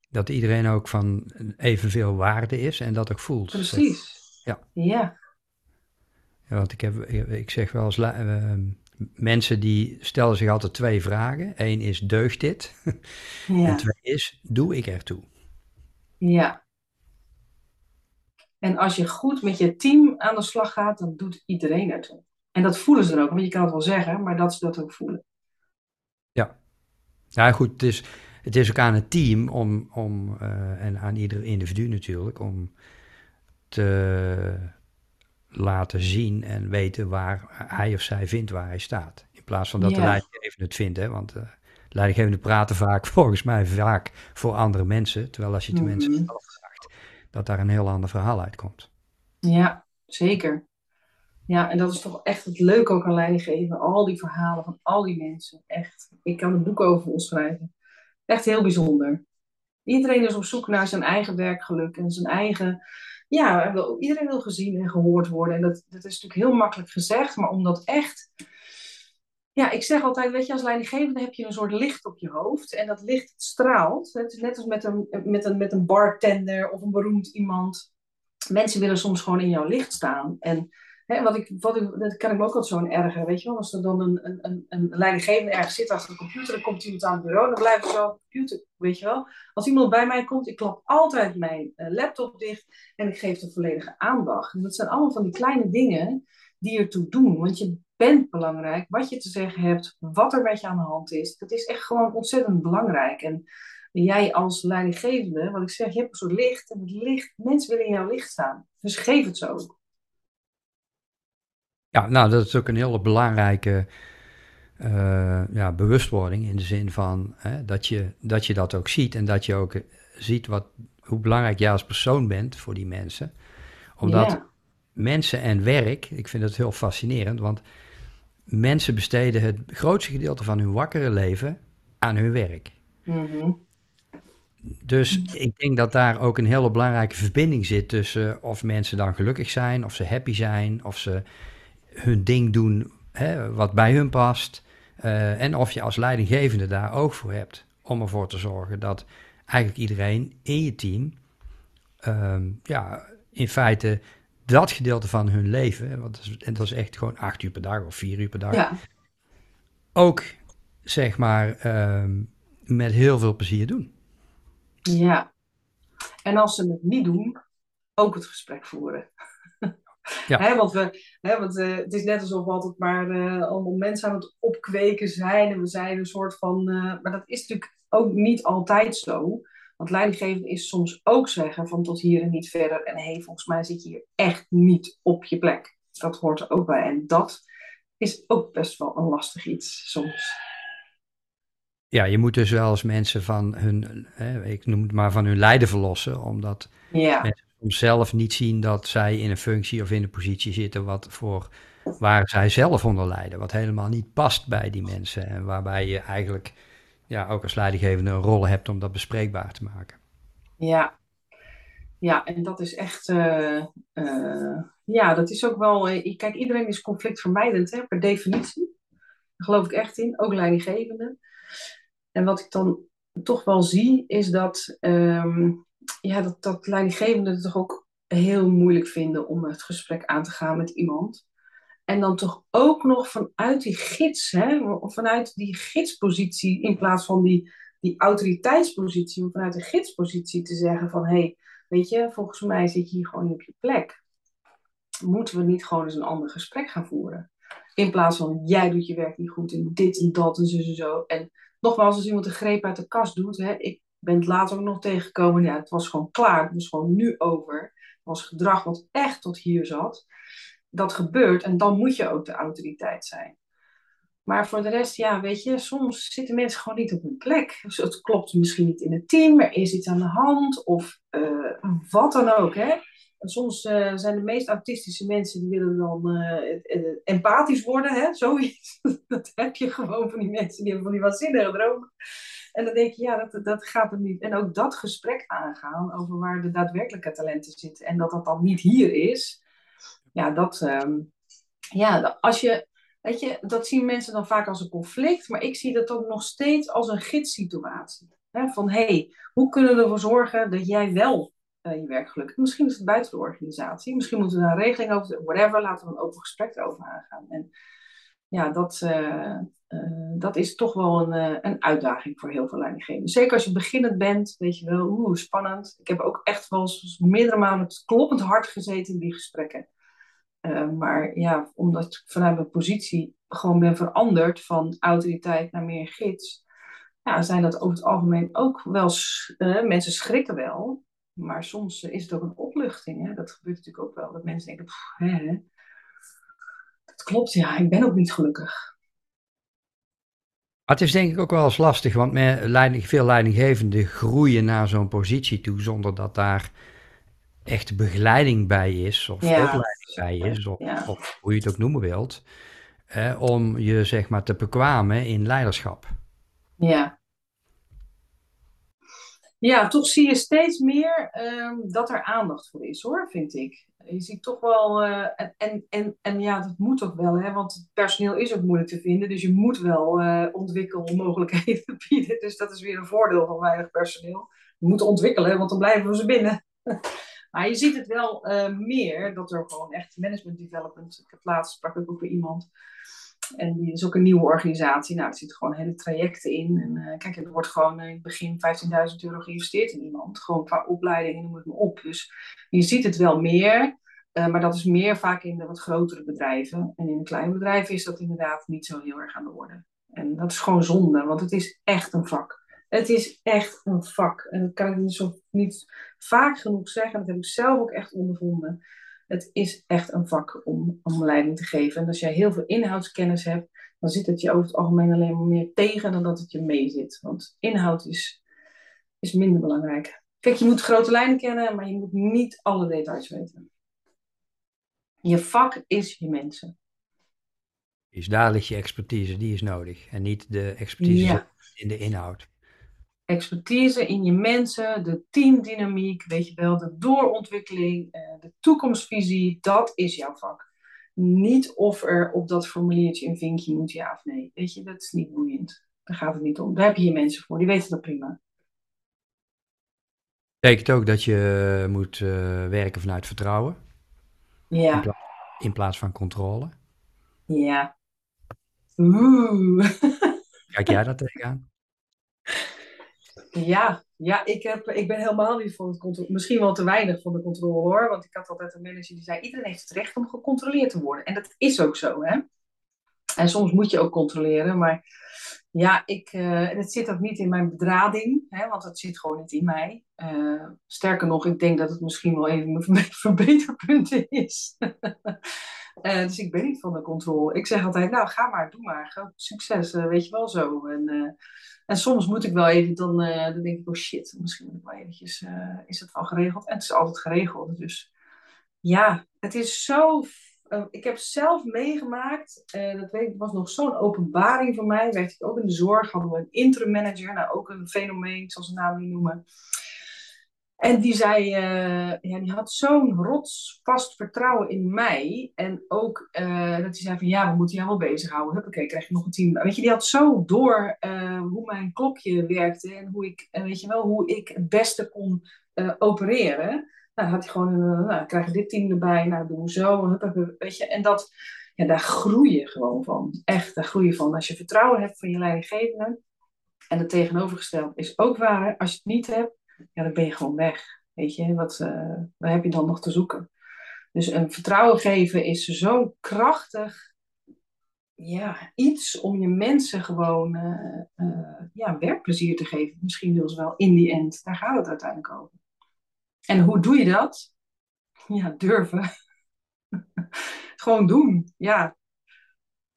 Dat iedereen ook van evenveel waarde is en dat ook voelt. Precies. Ja. Ja. ja want ik, heb, ik zeg wel eens, uh, mensen die stellen zich altijd twee vragen. Eén is, deugt dit? Ja. En twee is, doe ik ertoe? Ja. En als je goed met je team aan de slag gaat, dan doet iedereen het. En dat voelen ze dan ook, want je kan het wel zeggen, maar dat ze dat ook voelen. Ja, ja goed, het is, het is ook aan het team om, om uh, en aan ieder individu natuurlijk, om te laten zien en weten waar hij of zij vindt waar hij staat. In plaats van dat ja. de leidinggevende het vindt, hè, want uh, leidinggevenden praten vaak, volgens mij vaak, voor andere mensen, terwijl als je de mm -hmm. mensen zelf dat daar een heel ander verhaal uitkomt. Ja, zeker. Ja, en dat is toch echt het leuke ook aan leidinggeven. Al die verhalen van al die mensen. Echt. Ik kan een boek over ons schrijven. Echt heel bijzonder. Iedereen is op zoek naar zijn eigen werkgeluk en zijn eigen. Ja, iedereen wil gezien en gehoord worden. En dat, dat is natuurlijk heel makkelijk gezegd, maar om dat echt ja, ik zeg altijd, weet je, als leidinggevende heb je een soort licht op je hoofd. En dat licht straalt. Het is net als met een, met, een, met een bartender of een beroemd iemand. Mensen willen soms gewoon in jouw licht staan. En hè, wat ik, wat ik, dat kan ik me ook altijd zo'n erger, weet je wel. Als er dan een, een, een, leidinggevende ergens zit achter de computer, dan komt iemand aan het bureau, dan blijft zo computer, weet je wel. Als iemand bij mij komt, ik klap altijd mijn uh, laptop dicht en ik geef de volledige aandacht. En dat zijn allemaal van die kleine dingen die ertoe doen. Want je bent belangrijk, wat je te zeggen hebt, wat er met je aan de hand is. Dat is echt gewoon ontzettend belangrijk. En jij als leidinggevende, wat ik zeg, je hebt een soort licht en het licht, mensen willen in jouw licht staan. Dus geef het zo. Ja, nou, dat is ook een hele belangrijke uh, ja, bewustwording in de zin van hè, dat, je, dat je dat ook ziet en dat je ook ziet wat, hoe belangrijk jij als persoon bent voor die mensen. Omdat mensen en werk, ik vind het heel fascinerend, want mensen besteden het grootste gedeelte van hun wakkere leven aan hun werk. Mm Dus ik denk dat daar ook een hele belangrijke verbinding zit tussen of mensen dan gelukkig zijn, of ze happy zijn, of ze hun ding doen hè, wat bij hun past. Uh, en of je als leidinggevende daar oog voor hebt om ervoor te zorgen dat eigenlijk iedereen in je team, um, ja, in feite dat gedeelte van hun leven, want dat is, en dat is echt gewoon acht uur per dag of vier uur per dag, ja. ook zeg maar um, met heel veel plezier doen. Ja, en als ze het niet doen, ook het gesprek voeren. Ja. Want we, want, uh, het is net alsof we altijd maar uh, allemaal mensen aan het opkweken zijn. En we zijn een soort van. Uh, maar dat is natuurlijk ook niet altijd zo. Want leidinggeven is soms ook zeggen van tot hier en niet verder. En hé, hey, volgens mij zit je hier echt niet op je plek. Dat hoort er ook bij. En dat is ook best wel een lastig iets soms. Ja, je moet dus wel eens mensen van hun, hè, ik noem het maar van hun lijden verlossen. Omdat ja. mensen soms zelf niet zien dat zij in een functie of in een positie zitten wat voor, waar zij zelf onder lijden. Wat helemaal niet past bij die mensen. En waarbij je eigenlijk ja, ook als leidinggevende een rol hebt om dat bespreekbaar te maken. Ja, ja en dat is echt, uh, uh, ja, dat is ook wel, uh, kijk, iedereen is conflictvermijdend hè, per definitie. Daar geloof ik echt in, ook leidinggevende. En wat ik dan toch wel zie, is dat, um, ja, dat, dat leidinggevenden het toch ook heel moeilijk vinden om het gesprek aan te gaan met iemand. En dan toch ook nog vanuit die gids, hè, vanuit die gidspositie, in plaats van die, die autoriteitspositie, om vanuit de gidspositie te zeggen van, hé, hey, weet je, volgens mij zit je hier gewoon op je plek. Moeten we niet gewoon eens een ander gesprek gaan voeren? In plaats van, jij doet je werk niet goed en dit en dat en zo en zo. En nogmaals, als iemand een greep uit de kast doet, hè, ik ben het later ook nog tegengekomen, ja, het was gewoon klaar, het was gewoon nu over. Het was gedrag wat echt tot hier zat dat gebeurt en dan moet je ook de autoriteit zijn. Maar voor de rest, ja, weet je, soms zitten mensen gewoon niet op hun plek. Dus het klopt misschien niet in het team, er is iets aan de hand of uh, wat dan ook. Hè? En soms uh, zijn de meest autistische mensen die willen dan uh, empathisch worden, hè? zoiets. dat heb je gewoon van die mensen die hebben van die waanzinnige dromen. En dan denk je, ja, dat, dat gaat er niet. En ook dat gesprek aangaan over waar de daadwerkelijke talenten zitten en dat dat dan niet hier is ja, dat, ehm, ja, als je, weet je, dat zien mensen dan vaak als een conflict, maar ik zie dat ook nog steeds als een gidssituatie. Hè? Van hé, hey, hoe kunnen we ervoor zorgen dat jij wel uh, je werk gelukkig Misschien is het buiten de organisatie, misschien moeten we daar een regeling over, whatever, laten we een open gesprek erover aangaan. En ja, dat, uh, uh, dat is toch wel een, een uitdaging voor heel veel leidinggevenden. Zeker als je beginnend bent, weet je wel, oeh, spannend. Ik heb ook echt wel eens meerdere malen met kloppend hart gezeten in die gesprekken. Maar ja, omdat ik vanuit mijn positie gewoon ben veranderd van autoriteit naar meer gids, ja, zijn dat over het algemeen ook wel, mensen schrikken wel, maar soms is het ook een opluchting. Hè? Dat gebeurt natuurlijk ook wel, dat mensen denken, hè, klopt, ja, ik ben ook niet gelukkig. Het is denk ik ook wel eens lastig, want leiding, veel leidinggevenden groeien naar zo'n positie toe zonder dat daar echt begeleiding bij is, of opleiding bij is, of, of, hoe je het ook noemen wilt, om je zeg maar te bekwamen in leiderschap. Ja. Ja, toch zie je steeds meer um, dat er aandacht voor is hoor, vind ik. Je ziet toch wel, uh, en, en, en ja, dat moet ook wel, hè, want het personeel is ook moeilijk te vinden. Dus je moet wel uh, ontwikkelmogelijkheden bieden. Dus dat is weer een voordeel van weinig personeel. Je moet ontwikkelen, want dan blijven we ze binnen. Maar je ziet het wel uh, meer, dat er gewoon echt management development. Ik heb laatst sprak ik ook weer iemand. En die is ook een nieuwe organisatie. Nou, er zitten gewoon hele trajecten in. En uh, kijk, er wordt gewoon in het begin 15.000 euro geïnvesteerd in iemand. Gewoon qua opleiding, noem het maar op. Dus je ziet het wel meer. Uh, maar dat is meer vaak in de wat grotere bedrijven. En in de kleine bedrijven is dat inderdaad niet zo heel erg aan de orde. En dat is gewoon zonde, want het is echt een vak Het is echt een vak. En dat kan ik niet, zo, niet vaak genoeg zeggen. Dat heb ik zelf ook echt ondervonden. Het is echt een vak om, om leiding te geven. En als jij heel veel inhoudskennis hebt, dan zit het je over het algemeen alleen maar meer tegen dan dat het je mee zit. Want inhoud is, is minder belangrijk. Kijk, je moet grote lijnen kennen, maar je moet niet alle details weten. Je vak is je mensen. Dus daar ligt je expertise, die is nodig. En niet de expertise in de inhoud. Expertise in je mensen, de teamdynamiek, weet je wel, de doorontwikkeling, eh, de toekomstvisie, dat is jouw vak. Niet of er op dat formuliertje een vinkje moet, ja of nee. Weet je, dat is niet boeiend. Daar gaat het niet om. Daar heb je je mensen voor, die weten dat prima. Betekent ook dat je moet uh, werken vanuit vertrouwen? Ja. In, pla in plaats van controle? Ja. Oeh. Kijk jij daar tegenaan? Ja, ja ik, heb, ik ben helemaal niet voor het controle. Misschien wel te weinig voor de controle hoor. Want ik had altijd een manager die zei: iedereen heeft het recht om gecontroleerd te worden. En dat is ook zo, hè? En soms moet je ook controleren. Maar ja, ik, uh, het zit ook niet in mijn bedrading, hè, want het zit gewoon niet in mij. Uh, sterker nog, ik denk dat het misschien wel even mijn verbeterpunt is. uh, dus ik ben niet van de controle. Ik zeg altijd, nou ga maar, doe maar. Succes, weet je wel zo. En, en soms moet ik wel even, dan, dan denk ik, oh shit, misschien moet ik wel eventjes, is het al geregeld? En het is altijd geregeld. Dus ja, het is zo uh, ik heb zelf meegemaakt, uh, dat was nog zo'n openbaring voor mij. Werkte ik ook in de zorg, hadden we een interim manager, nou ook een fenomeen, zoals de naam niet noemen. En die zei, uh, ja, die had zo'n rotsvast vertrouwen in mij. En ook dat hij zei van, ja, we moeten jou wel bezighouden. Huppakee, krijg je nog een team. Weet je, die had zo door hoe mijn klokje werkte. En hoe ik, weet je wel, hoe ik het beste kon opereren. Nou, had hij gewoon, nou, krijg je dit team erbij, nou, doen we zo, weet je. En dat, ja, daar groei je gewoon van. Echt, daar groei je van. Als je vertrouwen hebt van je leidinggevende, en het tegenovergestelde is ook waar, als je het niet hebt, ja, dan ben je gewoon weg. Weet je, wat, uh, wat heb je dan nog te zoeken? Dus een vertrouwen geven is zo krachtig ja, iets om je mensen gewoon uh, uh, ja, werkplezier te geven. Misschien deels wel in die end. Daar gaat het uiteindelijk over. En hoe doe je dat? Ja, durven. Gewoon doen, ja.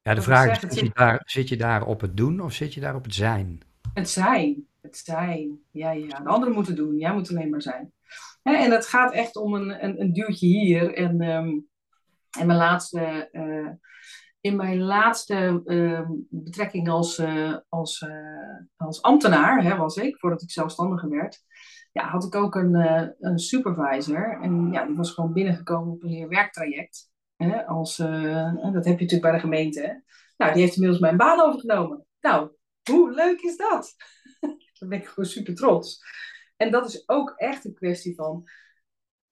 Ja, de vraag is, zit je, daar, zit je daar op het doen of zit je daar op het zijn? Het zijn, zijn. Ja, ja. De anderen moeten doen, jij moet alleen maar zijn. en het gaat echt om een, een, een duwtje hier. En, um, en mijn laatste, uh, in mijn laatste uh, betrekking als, uh, als, als ambtenaar, hè, was ik, voordat ik zelfstandige werd ja, had ik ook een, een supervisor. En ja, die was gewoon binnengekomen op een leerwerktraject. Hè, als, dat heb je natuurlijk bij de gemeente. Hè. Nou, die heeft inmiddels mijn baan overgenomen. Nou, hoe leuk is dat? Daar ben ik gewoon super trots. En dat is ook echt een kwestie van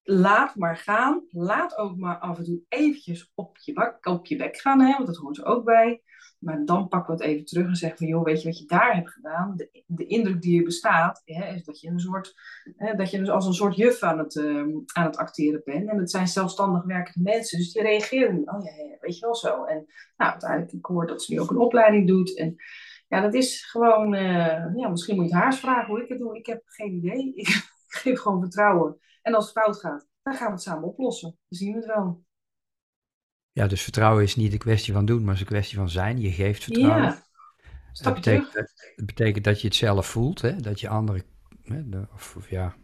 laat maar gaan. Laat ook maar af en toe eventjes op je, bak, op je bek gaan, hè, want dat hoort er ook bij. Maar dan pakken we het even terug en zeggen van, joh, weet je wat je daar hebt gedaan? De, de indruk die er bestaat, hè, is dat je, een soort, hè, dat je dus als een soort juf aan het, uh, aan het acteren bent. En het zijn zelfstandig werkende mensen, dus die reageren oh ja, ja, weet je wel zo. En nou, uiteindelijk, ik hoor dat ze nu ook een opleiding doet. En ja, dat is gewoon, uh, ja, misschien moet je het haar vragen hoe ik het doe. Ik heb geen idee. Ik, geef gewoon vertrouwen. En als het fout gaat, dan gaan we het samen oplossen. Dan zien we het wel. Ja, dus vertrouwen is niet een kwestie van doen, maar is een kwestie van zijn. Je geeft vertrouwen. Ja. dat betekent, dat je het zelf voelt, hè? dat je anderen, hè? Of, of, ja,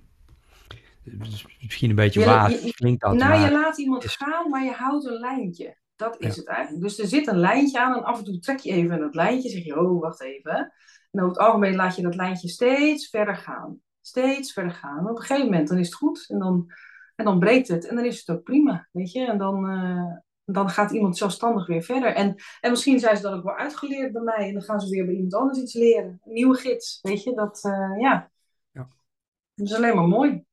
misschien een beetje waar klinkt dat. Nou, je laat iemand gaan, maar je houdt een lijntje. Dat is het eigenlijk. Dus er zit een lijntje aan en af en toe trek je even dat lijntje. Zeg je, oh, wacht even. En over het algemeen laat je dat lijntje steeds verder gaan. Steeds verder gaan. En op een gegeven moment dan is het goed. En dan, en dan breekt het. En dan is het ook prima. Weet je. En dan, uh, dan gaat iemand zelfstandig weer verder. En, en misschien zijn ze dan ook wel uitgeleerd bij mij. En dan gaan ze weer bij iemand anders iets leren. Een nieuwe gids. Weet je, dat, uh, ja. ja. Dat is alleen maar mooi.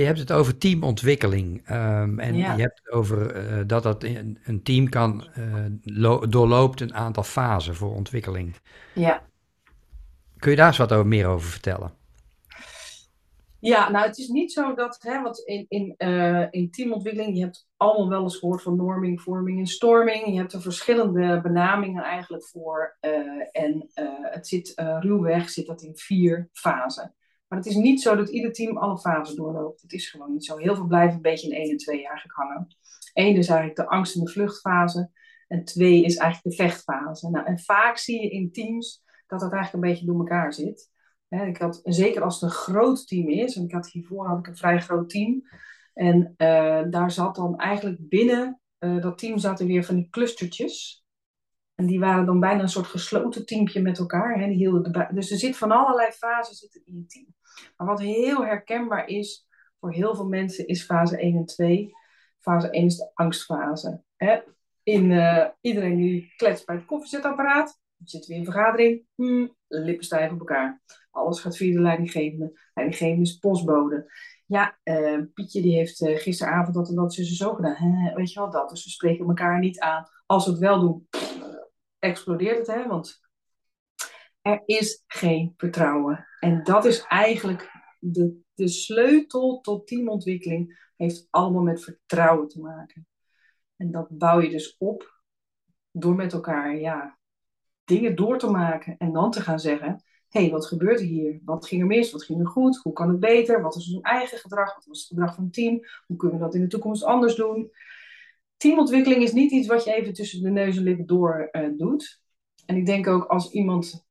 Je hebt het over teamontwikkeling. Um, en ja. je hebt het over uh, dat dat een, een team kan uh, doorloopt een aantal fasen voor ontwikkeling. Ja. Kun je daar eens wat over, meer over vertellen? Ja, nou het is niet zo dat, hè, want in, in, uh, in teamontwikkeling, je hebt allemaal wel eens gehoord van norming, vorming en storming. Je hebt er verschillende benamingen eigenlijk voor. En het zit ruwweg, zit dat in vier fasen. Maar het is niet zo dat ieder team alle fasen doorloopt. Het is gewoon niet zo. Heel veel blijven een beetje in één en twee eigenlijk hangen. Eén is eigenlijk de angst- en de vluchtfase. En twee is eigenlijk de vechtfase. Nou, en vaak zie je in teams dat dat eigenlijk een beetje door elkaar zit. ik had, zeker als het een groot team is, en ik had hiervoor had ik een vrij groot team. En uh, daar zat dan eigenlijk binnen uh, dat team zaten weer van die clustertjes. En die waren dan bijna een soort gesloten teampje met elkaar. Hè? Dus er zit van allerlei zitten in je team. Maar wat heel herkenbaar is voor heel veel mensen is fase 1 en 2. Fase 1 is de angstfase. Hè? In, uh, iedereen die kletst bij het koffiezetapparaat. Dan zitten we in vergadering. Hmm, lippen stijf op elkaar. Alles gaat via de leidinggevende. Leidinggevende is postbode. Ja, uh, Pietje die heeft uh, gisteravond dat en dat ze zo gedaan. Weet je wel dat? Dus we spreken elkaar niet aan. Als we het wel doen, explodeert het. Hè? Want er is geen vertrouwen. En dat is eigenlijk de, de sleutel tot teamontwikkeling. Heeft allemaal met vertrouwen te maken. En dat bouw je dus op door met elkaar ja, dingen door te maken. En dan te gaan zeggen: hé, hey, wat gebeurt er hier? Wat ging er mis? Wat ging er goed? Hoe kan het beter? Wat is ons eigen gedrag? Wat was het gedrag van het team? Hoe kunnen we dat in de toekomst anders doen? Teamontwikkeling is niet iets wat je even tussen de neus en lippen door uh, doet. En ik denk ook als iemand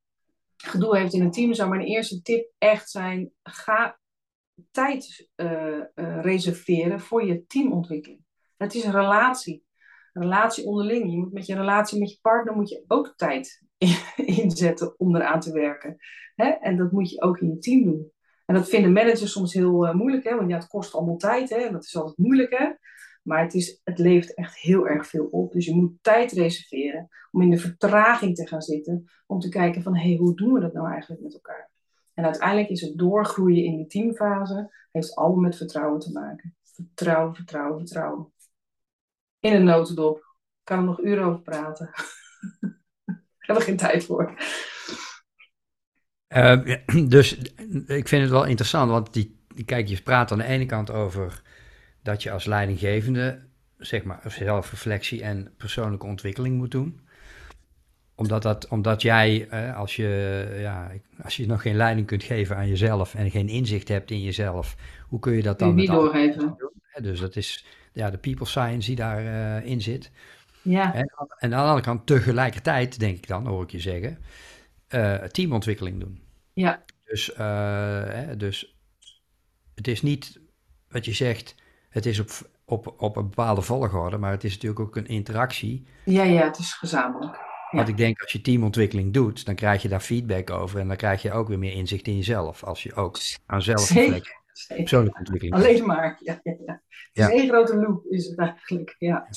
gedoe heeft in een team, zou mijn eerste tip echt zijn: ga tijd uh, uh, reserveren voor je teamontwikkeling. Het is een relatie. Een relatie onderling. Je moet met je relatie met je partner moet je ook tijd inzetten om eraan te werken. Hè? En dat moet je ook in je team doen. En dat vinden managers soms heel moeilijk, hè? want ja, het kost allemaal tijd. Hè? En dat is altijd moeilijk. Hè? Maar het, is, het levert echt heel erg veel op. Dus je moet tijd reserveren om in de vertraging te gaan zitten. Om te kijken van, hé, hey, hoe doen we dat nou eigenlijk met elkaar? En uiteindelijk is het doorgroeien in die teamfase, heeft allemaal met vertrouwen te maken. Vertrouwen, vertrouwen, vertrouwen. In een notendop. Ik kan er nog uren over praten. Heb er geen tijd voor. Uh, dus ik vind het wel interessant, want die, kijk, je praat aan de ene kant over dat je als leidinggevende, zeg maar, zelfreflectie en persoonlijke ontwikkeling moet doen. Omdat, dat, omdat jij, eh, als, je, ja, als je nog geen leiding kunt geven aan jezelf en geen inzicht hebt in jezelf, hoe kun je dat dan niet doorgeven? Dus dat is ja, de people science die daarin uh, in zit. Ja. En, en, aan de andere kant tegelijkertijd, denk ik dan, hoor ik je zeggen, uh, teamontwikkeling doen. Ja. Dus, uh, dus het is niet wat je zegt, het is op, op, op een bepaalde volgorde, maar het is natuurlijk ook een interactie. Ja, ja, het is gezamenlijk. Ja. Want ik denk als je teamontwikkeling doet, dan krijg je daar feedback over en dan krijg je ook weer meer inzicht in jezelf. Als je ook aan zelfreflectie, persoonlijke ontwikkeling. Alleen maar, ja, ja, ja. Het is één grote loop, is het eigenlijk, ja.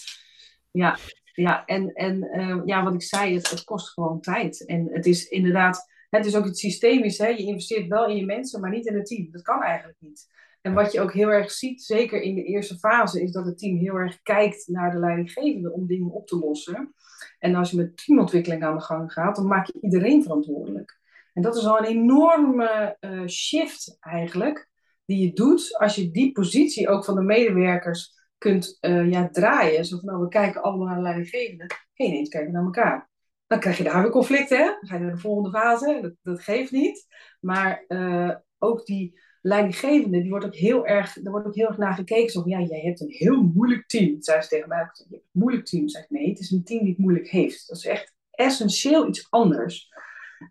Ja, ja en, en uh, ja, wat ik zei, het, het kost gewoon tijd. En het is inderdaad, het is ook het systemisch, hè? je investeert wel in je mensen, maar niet in het team. Dat kan eigenlijk niet. En wat je ook heel erg ziet, zeker in de eerste fase, is dat het team heel erg kijkt naar de leidinggevende om dingen op te lossen. En als je met teamontwikkeling aan de gang gaat, dan maak je iedereen verantwoordelijk. En dat is al een enorme uh, shift eigenlijk, die je doet als je die positie ook van de medewerkers kunt uh, ja, draaien. Zo van, nou, we kijken allemaal naar de leidinggevende. Geen eens kijken naar elkaar. Dan krijg je daar weer conflicten, hè? Dan ga je naar de volgende fase. Dat, dat geeft niet. Maar uh, ook die leidinggevende, die wordt ook heel erg, daar wordt ook heel erg naar gekeken. Zo van, ja, jij hebt een heel moeilijk team. Dat zei ze tegen mij. Je hebt een moeilijk team. Zeg nee, het is een team die het moeilijk heeft. Dat is echt essentieel iets anders.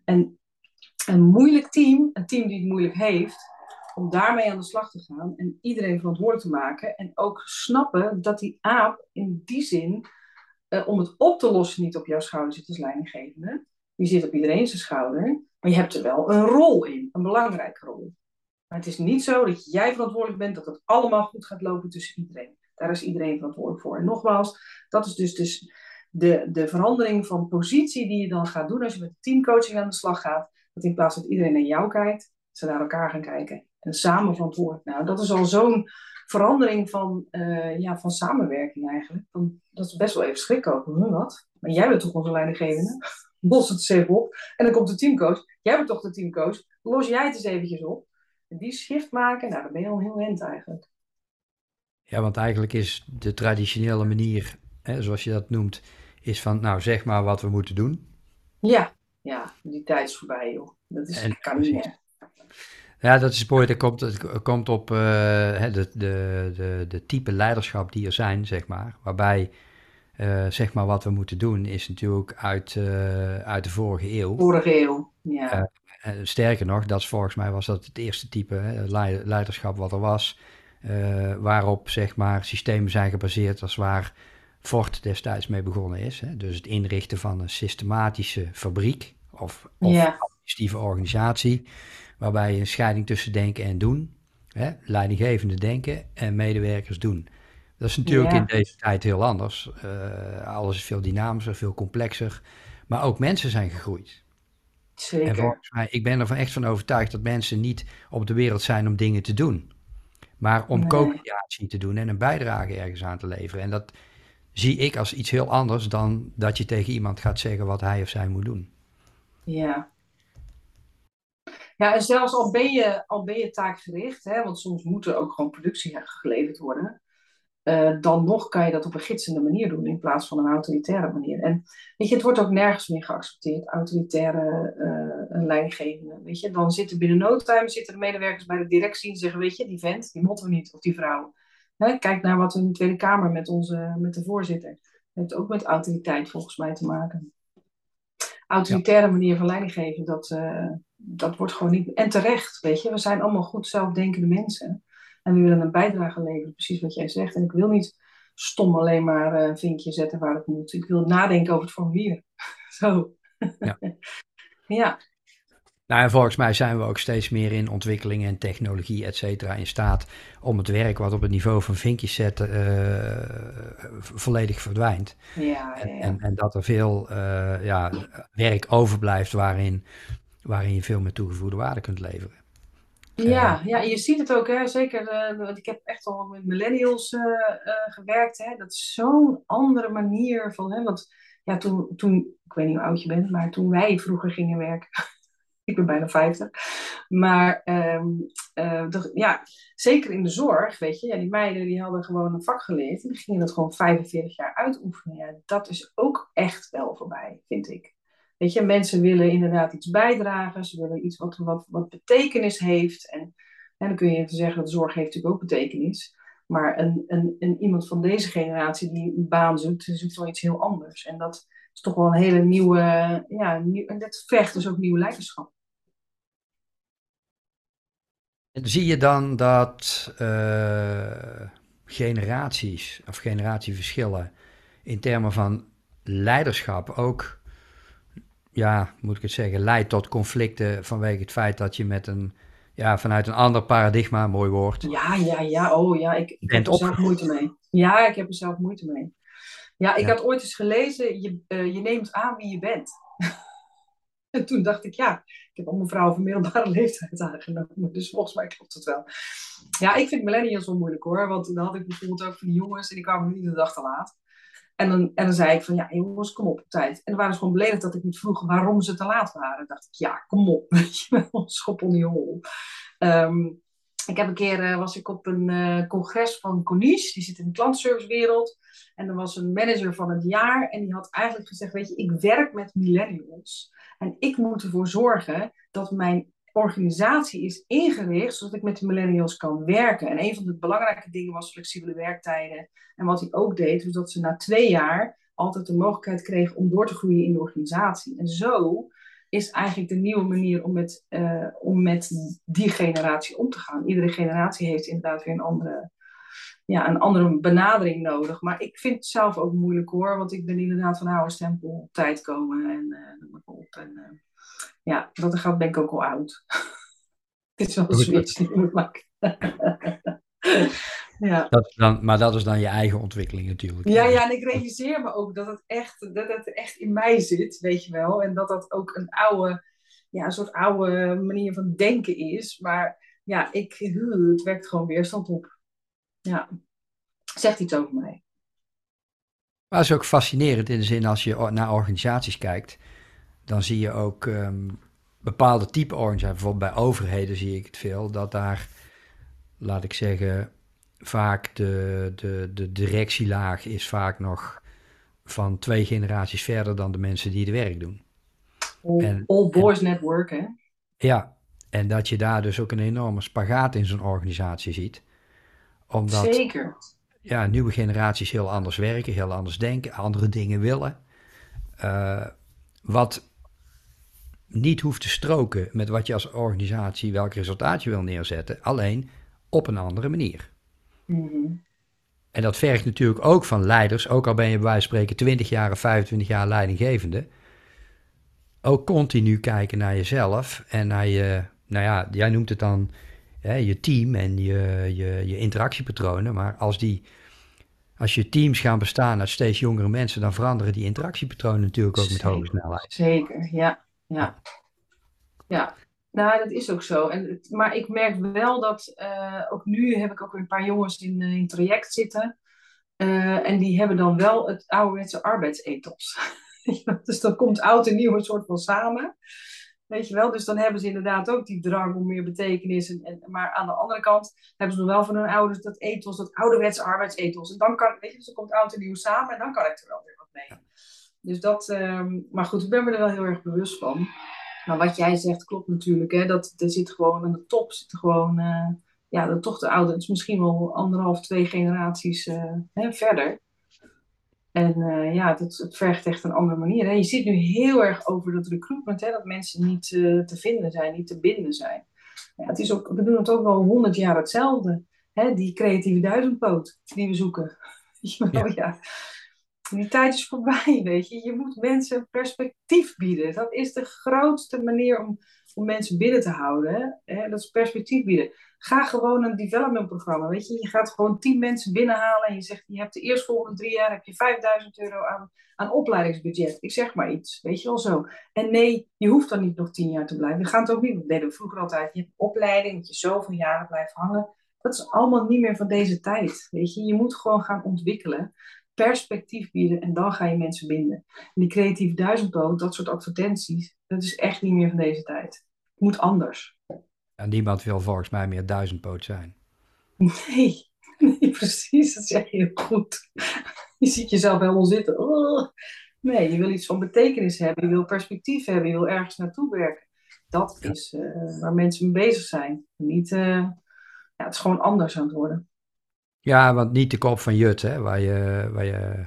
En een moeilijk team, een team die het moeilijk heeft, om daarmee aan de slag te gaan en iedereen verantwoordelijk te maken. En ook snappen dat die aap in die zin, uh, om het op te lossen, niet op jouw schouder zit als leidinggevende. Die zit op iedereen zijn schouder, maar je hebt er wel een rol in, een belangrijke rol. Maar het is niet zo dat jij verantwoordelijk bent dat het allemaal goed gaat lopen tussen iedereen. Daar is iedereen verantwoordelijk voor. En nogmaals, dat is dus, dus de, de verandering van positie die je dan gaat doen als je met teamcoaching aan de slag gaat. Dat in plaats dat iedereen naar jou kijkt, ze naar elkaar gaan kijken en samen verantwoordelijk. Nou, dat is al zo'n verandering van, uh, ja, van samenwerking eigenlijk. Dat is best wel even schrik ook. Hm, wat? Maar jij bent toch onze leidinggevende? Los het eens even op. En dan komt de teamcoach. Jij bent toch de teamcoach? Los jij het eens eventjes op. die shift maken, nou, dan ben je al heel eind eigenlijk. Ja, want eigenlijk is de traditionele manier, hè, zoals je dat noemt, is van, nou zeg maar wat we moeten doen. Ja, ja, die tijd is voorbij, joh. Dat is, en, kan niet meer. Ja, dat is mooi. Dat komt, het komt op uh, de, de, de, de type leiderschap die er zijn, zeg maar. Waarbij, uh, zeg maar, wat we moeten doen is natuurlijk uit, uh, uit de vorige eeuw. Vorige eeuw, ja. Sterker nog, dat is volgens mij was dat het eerste type hè, leiderschap wat er was. waarop, zeg maar, systemen zijn gebaseerd als waar Ford destijds mee begonnen is. Hè? Dus het inrichten van een systematische fabriek of, of ja. administratieve organisatie, waarbij je een scheiding tussen denken en doen, hè? leidinggevende denken en medewerkers doen. Dat is natuurlijk in deze tijd heel anders. Uh, alles is veel dynamischer, veel complexer, maar ook mensen zijn gegroeid. Zeker. En volgens mij, ik ben er echt van overtuigd dat mensen niet op de wereld zijn om dingen te doen, maar om nee. co-creatie te doen en een bijdrage ergens aan te leveren. En dat, zie ik als iets heel anders dan dat je tegen iemand gaat zeggen wat hij of zij moet doen. Ja. Ja, en zelfs al ben je, al ben je taakgericht, hè, want soms moet er ook gewoon productie geleverd worden, uh, dan nog kan je dat op een gidsende manier doen in plaats van een autoritaire manier. En weet je, het wordt ook nergens meer geaccepteerd, autoritaire uh, leidinggevende. Weet je, dan zitten binnen no time zitten de medewerkers bij de directie en zeggen, weet je, die vent, die moeten we niet, of die vrouw. Hè, kijk naar wat we in de Tweede Kamer met, onze, met de voorzitter. Dat heeft ook met autoriteit volgens mij te maken. Autoritaire manier van leidinggeven, dat, uh, dat wordt gewoon niet. En terecht, weet je, we zijn allemaal goed zelfdenkende mensen. En we willen een bijdrage leveren, precies wat jij zegt. En ik wil niet stom alleen maar uh, een vinkje zetten waar het moet. Ik wil nadenken over het formulier. Zo. Ja. ja. Nou, en volgens mij zijn we ook steeds meer in ontwikkeling en technologie, et cetera, in staat om het werk wat op het niveau van vinkjes zetten uh, volledig verdwijnt. Ja, ja, ja. En, en, dat er veel uh, ja, werk overblijft waarin, waarin je veel meer toegevoegde waarde kunt leveren. Ja, ja, je ziet het ook, hè? zeker. ik heb echt al met millennials gewerkt. Hè? Dat is zo'n andere manier van. Hè? Want ja, toen, toen, ik weet niet hoe oud je bent, maar toen wij vroeger gingen werken ik ben bijna 50. Maar um, uh, de, ja, zeker in de zorg, weet je, ja, die meiden die hadden gewoon een vak geleerd en die gingen dat gewoon 45 jaar uitoefenen. Ja, dat is ook echt wel voorbij, vind ik. Weet je, mensen willen inderdaad iets bijdragen, ze willen iets wat, wat, wat betekenis heeft. En, en dan kun je even zeggen dat zorg heeft natuurlijk ook betekenis. Maar een, een, een, iemand van deze generatie die een baan zoekt, zoekt wel iets heel anders. En dat is toch wel een hele nieuwe, ja, nieuw, en dat vergt dus ook nieuw leiderschap. Zie je dan dat uh, generaties of generatieverschillen in termen van leiderschap ook, ja, moet ik het zeggen, leidt tot conflicten vanwege het feit dat je met een, ja, vanuit een ander paradigma, mooi woord. Ja, ja, ja, oh ja, ik, ik heb er zelf moeite mee. Ja, ik heb er zelf moeite mee. Ja, ik ja. had ooit eens gelezen, je, uh, je neemt aan wie je bent. En toen dacht ik, ja, ik heb allemaal vrouwen van middelbare leeftijd aangenomen. Dus volgens mij klopt het wel. Ja, ik vind millennials wel moeilijk hoor. Want dan had ik bijvoorbeeld ook van die jongens en die kwamen niet de dag te laat. En dan, en dan zei ik van, ja jongens, kom op tijd. En dan waren gewoon beledigd dat ik niet vroeg waarom ze te laat waren. Dan dacht ik, ja, kom op, weet je wel, schop onder je hol. Um, ik heb een keer, uh, was ik op een uh, congres van Coniche, die zit in de klantservicewereld. En er was een manager van het jaar en die had eigenlijk gezegd, weet je, ik werk met millennials. En ik moet ervoor zorgen dat mijn organisatie is ingericht zodat ik met de millennials kan werken. En een van de belangrijke dingen was flexibele werktijden. En wat hij ook deed, was dat ze na twee jaar altijd de mogelijkheid kregen om door te groeien in de organisatie. En zo is eigenlijk de nieuwe manier om met, uh, om met die generatie om te gaan. Iedere generatie heeft inderdaad weer een andere, ja, een andere benadering nodig. Maar ik vind het zelf ook moeilijk hoor, want ik ben inderdaad van oude stempel op tijd komen en uh, noem maar op. En, uh, ja, dat gaat ben ik ook al oud. Het is wel een switch die je moet maken. Ja. Dat dan, maar dat is dan je eigen ontwikkeling natuurlijk. Ja, ja, en ik realiseer me ook dat het echt, dat het echt in mij zit, weet je wel. En dat dat ook een oude, ja, een soort oude manier van denken is. Maar ja, ik, het werkt gewoon weerstand op. Ja, zegt iets over mij. Maar het is ook fascinerend in de zin als je naar organisaties kijkt, dan zie je ook um, bepaalde type organisaties, bijvoorbeeld bij overheden zie ik het veel, dat daar, laat ik zeggen, vaak de, de, de directielaag is vaak nog van twee generaties verder dan de mensen die het werk doen. All, all boys network, hè? Ja, en dat je daar dus ook een enorme spagaat in zo'n organisatie ziet. Omdat, Zeker. Ja, nieuwe generaties heel anders werken, heel anders denken, andere dingen willen. Uh, wat niet hoeft te stroken met wat je als organisatie, welk resultaat je wil neerzetten, alleen op een andere manier. Mm En dat vergt natuurlijk ook van leiders, ook al ben je bij wijze van spreken 20 jaar of 25 jaar leidinggevende, ook continu kijken naar jezelf en naar je, nou ja, jij noemt het dan hè, je team en je, je, je interactiepatronen, maar als die, als je teams gaan bestaan uit steeds jongere mensen, dan veranderen die interactiepatronen natuurlijk ook met hoge snelheid. Zeker, ja. Ja. ja. Nou, dat is ook zo. En, maar ik merk wel dat, uh, ook nu heb ik ook een paar jongens in, in traject zitten. Uh, en die hebben dan wel het ouderwetse arbeidsethos. dus dan komt oud en nieuw een soort van samen. Weet je wel, dus dan hebben ze inderdaad ook die drang om meer betekenis. En, en, maar aan de andere kant hebben ze nog wel van hun ouders dat ethos, dat ouderwetse arbeidsethos. En dan kan, weet je, dus dan komt oud en nieuw samen en dan kan ik er wel weer wat mee. Dus dat, um, maar goed, ik ben me er wel heel erg bewust van. Maar wat jij zegt klopt natuurlijk. Hè? Dat, er zit gewoon aan de top zit gewoon, uh, ja, dat toch de ouders, misschien wel anderhalf, twee generaties uh, hè, verder. En uh, ja, dat, het vergt echt een andere manier. Hè? Je ziet nu heel erg over dat recruitment, hè? dat mensen niet te vinden zijn, niet te binden zijn. Ja, het is ook, we doen het ook wel honderd jaar hetzelfde. Hè? Die creatieve duizendpoot die we zoeken. Ja. ja. Die tijd is voorbij, weet je. Je moet mensen perspectief bieden. Dat is de grootste manier om, om mensen binnen te houden. Hè? Dat is perspectief bieden. Ga gewoon een development programma, weet je. Je gaat gewoon tien mensen binnenhalen en je zegt... je hebt de eerstvolgende drie jaar heb je 5000 euro aan, aan opleidingsbudget. Ik zeg maar iets, weet je wel zo. En nee, je hoeft dan niet nog tien jaar te blijven. We gaan het ook niet... Dat deden we vroeger altijd. Je hebt opleiding, dat je zoveel jaren blijft hangen. Dat is allemaal niet meer van deze tijd, weet je. Je moet gewoon gaan ontwikkelen perspectief bieden en dan ga je mensen binden. En die creatieve duizendpoot, dat soort advertenties, dat is echt niet meer van deze tijd. Het moet anders. En niemand wil volgens mij meer duizendpoot zijn. Nee, nee, precies, dat zeg je heel goed. Je ziet jezelf helemaal zitten. Oh. Nee, je wil iets van betekenis hebben, je wil perspectief hebben, je wil ergens naartoe werken. Dat is uh, waar mensen mee bezig zijn. Niet, uh, ja, het is gewoon anders aan het worden. Ja, want niet de kop van Jut, hè, waar je, waar je,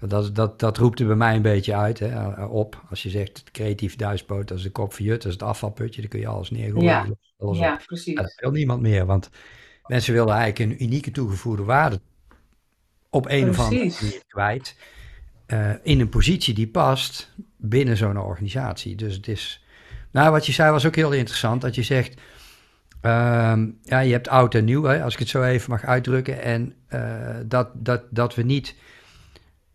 dat, dat, dat roept er bij mij een beetje uit, hè, op. Als je zegt creatief duispoot, dat is de kop van Jut, dat is het afvalputje, dan kun je alles neergooien. Ja, alles ja precies. dat wil niemand meer, want mensen willen eigenlijk een unieke toegevoegde waarde op een precies. of andere manier kwijt. Uh, in een positie die past binnen zo'n organisatie. Dus het is, nou wat je zei was ook heel interessant, dat je zegt Um, ja, je hebt oud en nieuw, hè, als ik het zo even mag uitdrukken. En uh, dat, dat, dat we niet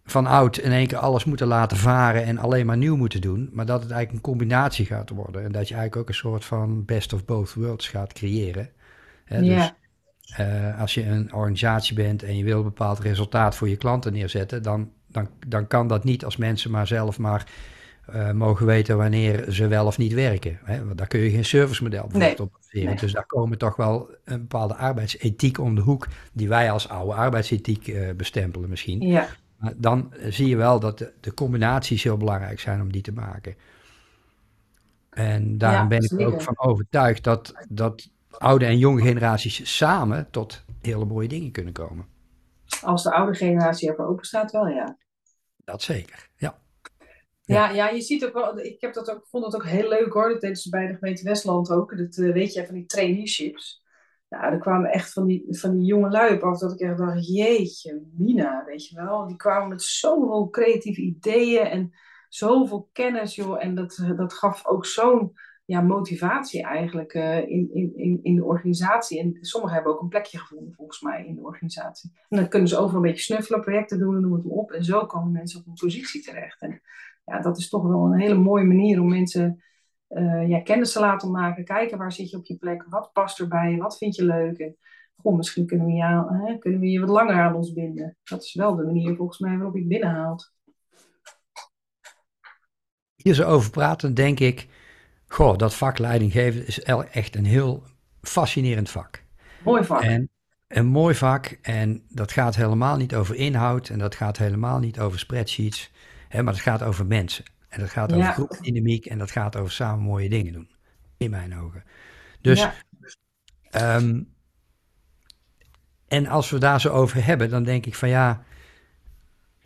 van oud in één keer alles moeten laten varen en alleen maar nieuw moeten doen. Maar dat het eigenlijk een combinatie gaat worden. En dat je eigenlijk ook een soort van best of both worlds gaat creëren. Hè, ja. Dus uh, als je een organisatie bent en je wil een bepaald resultaat voor je klanten neerzetten, dan, dan, dan kan dat niet als mensen maar zelf maar uh, mogen weten wanneer ze wel of niet werken. Hè? Want daar kun je geen servicemodel bijvoorbeeld nee. op baseren. Nee. Dus daar komen toch wel een bepaalde arbeidsethiek om de hoek, die wij als oude arbeidsethiek uh, bestempelen misschien. Ja. Maar dan zie je wel dat de, de, combinaties heel belangrijk zijn om die te maken. En daarom ja, ben ik er ook van overtuigd dat, dat oude en jonge generaties samen tot hele mooie dingen kunnen komen. Als de oude generatie ervoor open staat, wel ja. Dat zeker, ja. Ja, ja, je ziet ook wel, ik heb dat ook, vond dat ook heel leuk hoor. Dat deden ze bij de gemeente Westland ook. Dat uh, weet je, van die traineeships. Nou, er kwamen echt van die, van die jonge lui op af dat ik echt dacht, jeetje, Mina, weet je wel. Die kwamen met zoveel creatieve ideeën en zoveel kennis, joh. En dat, dat gaf ook zo'n ja, motivatie eigenlijk uh, in, in, in de organisatie. En sommigen hebben ook een plekje gevonden, volgens mij, in de organisatie. En dan kunnen ze overal een beetje snuffelen, projecten doen, noem het op. En zo komen mensen op een positie terecht. En ja, dat is toch wel een hele mooie manier om mensen uh, ja, kennis te laten maken. Kijken waar zit je op je plek, wat past erbij, wat vind je leuk. En goh, misschien kunnen we, jou, hè, kunnen we je wat langer aan ons binden. Dat is wel de manier volgens mij waarop je het binnenhaalt. Hier zo over praten, denk ik, Goh, dat vak leidinggeven is echt een heel fascinerend vak. Mooi vak. En een mooi vak en dat gaat helemaal niet over inhoud en dat gaat helemaal niet over spreadsheets, hè, maar het gaat over mensen. En dat gaat over ja. groepdynamiek en dat gaat over samen mooie dingen doen, in mijn ogen. Dus, ja. Ehm, en als we daar zo over hebben, dan denk ik van ja,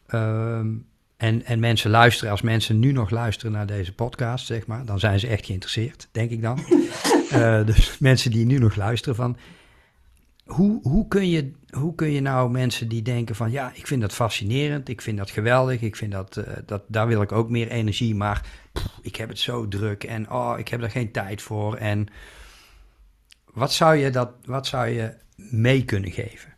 ehm, en, en mensen luisteren, als mensen nu nog luisteren naar deze podcast, zeg maar, dan zijn ze echt geïnteresseerd, denk ik dan. uh, dus mensen die nu nog luisteren van, hoe, hoe, kun je, hoe kun je nou mensen die denken van ja, ik vind dat fascinerend, ik vind dat geweldig, ik vind dat, uh, dat daar wil ik ook meer energie, maar ik heb het zo druk en oh, ik heb er geen tijd voor. En wat zou je, dat, wat zou je mee kunnen geven?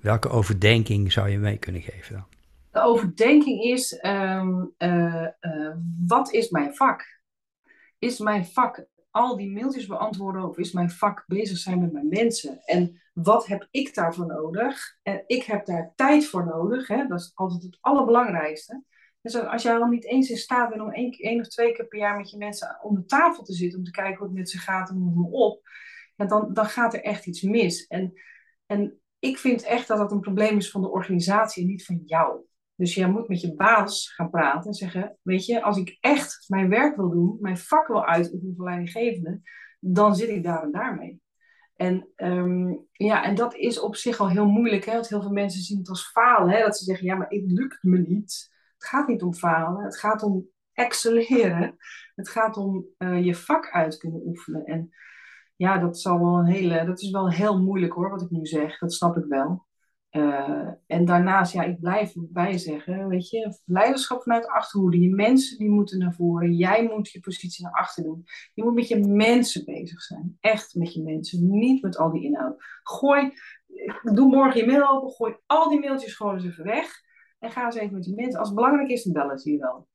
Welke overdenking zou je mee kunnen geven dan? De overdenking is, um, uh, uh, wat is mijn vak? Is mijn vak al die mailtjes beantwoorden of is mijn vak bezig zijn met mijn mensen? En wat heb ik daarvoor nodig? En ik heb daar tijd voor nodig. Hè? Dat is altijd het allerbelangrijkste. Dus als jij al niet eens in staat bent om één, of twee keer per jaar met je mensen om de tafel te zitten, om te kijken hoe het met ze gaat en noem maar op, dan, dan gaat er echt iets mis. En, en ik vind echt dat dat een probleem is van de organisatie en niet van jou. Dus jij moet met je baas gaan praten en zeggen: Weet je, als ik echt mijn werk wil doen, mijn vak wil uitoefenen voor leidinggevende, dan zit ik daar en daar mee. En, um, ja, en dat is op zich al heel moeilijk, hè? want heel veel mensen zien het als falen. Hè? Dat ze zeggen: Ja, maar het lukt me niet. Het gaat niet om falen, het gaat om excelleren. Het gaat om uh, je vak uit kunnen oefenen. En ja, dat, zal wel een hele, dat is wel heel moeilijk hoor, wat ik nu zeg. Dat snap ik wel. Uh, en daarnaast, ja, ik blijf bij zeggen, weet je, leiderschap vanuit de achterhoede. Je mensen die moeten naar voren. Jij moet je positie naar achter doen. Je moet met je mensen bezig zijn. Echt met je mensen. Niet met al die inhoud. Gooi, doe morgen je mail open. Gooi al die mailtjes gewoon eens even weg. En ga eens even met die mensen. Als het belangrijk is, dan bellen ze je wel.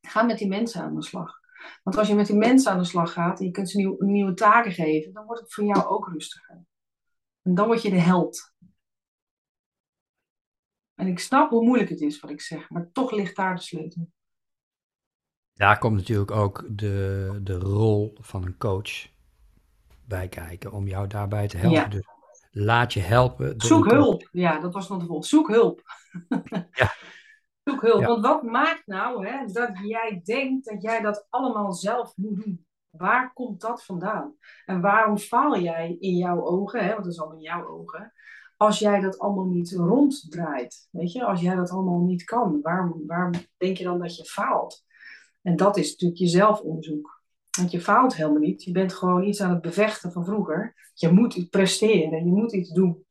Ga met die mensen aan de slag. Want als je met die mensen aan de slag gaat en je kunt ze nieuw, nieuwe taken geven, dan wordt het voor jou ook rustiger. En dan word je de held. En ik snap hoe moeilijk het is wat ik zeg, maar toch ligt daar de sleutel. Daar komt natuurlijk ook de, de rol van een coach bij kijken om jou daarbij te helpen. Ja. Dus laat je helpen. Zoek hulp. Ja, dat was nog de volgende. Zoek hulp. ja. Zoek hulp. Want wat maakt nou hè, dat jij denkt dat jij dat allemaal zelf moet doen? Waar komt dat vandaan? En waarom faal jij in jouw ogen, hè, want dat is al in jouw ogen, als jij dat allemaal niet ronddraait? Weet je, als jij dat allemaal niet kan, waarom, waarom denk je dan dat je faalt? En dat is natuurlijk je zelfonderzoek. Want je faalt helemaal niet. Je bent gewoon iets aan het bevechten van vroeger. Je moet iets presteren, je moet iets doen.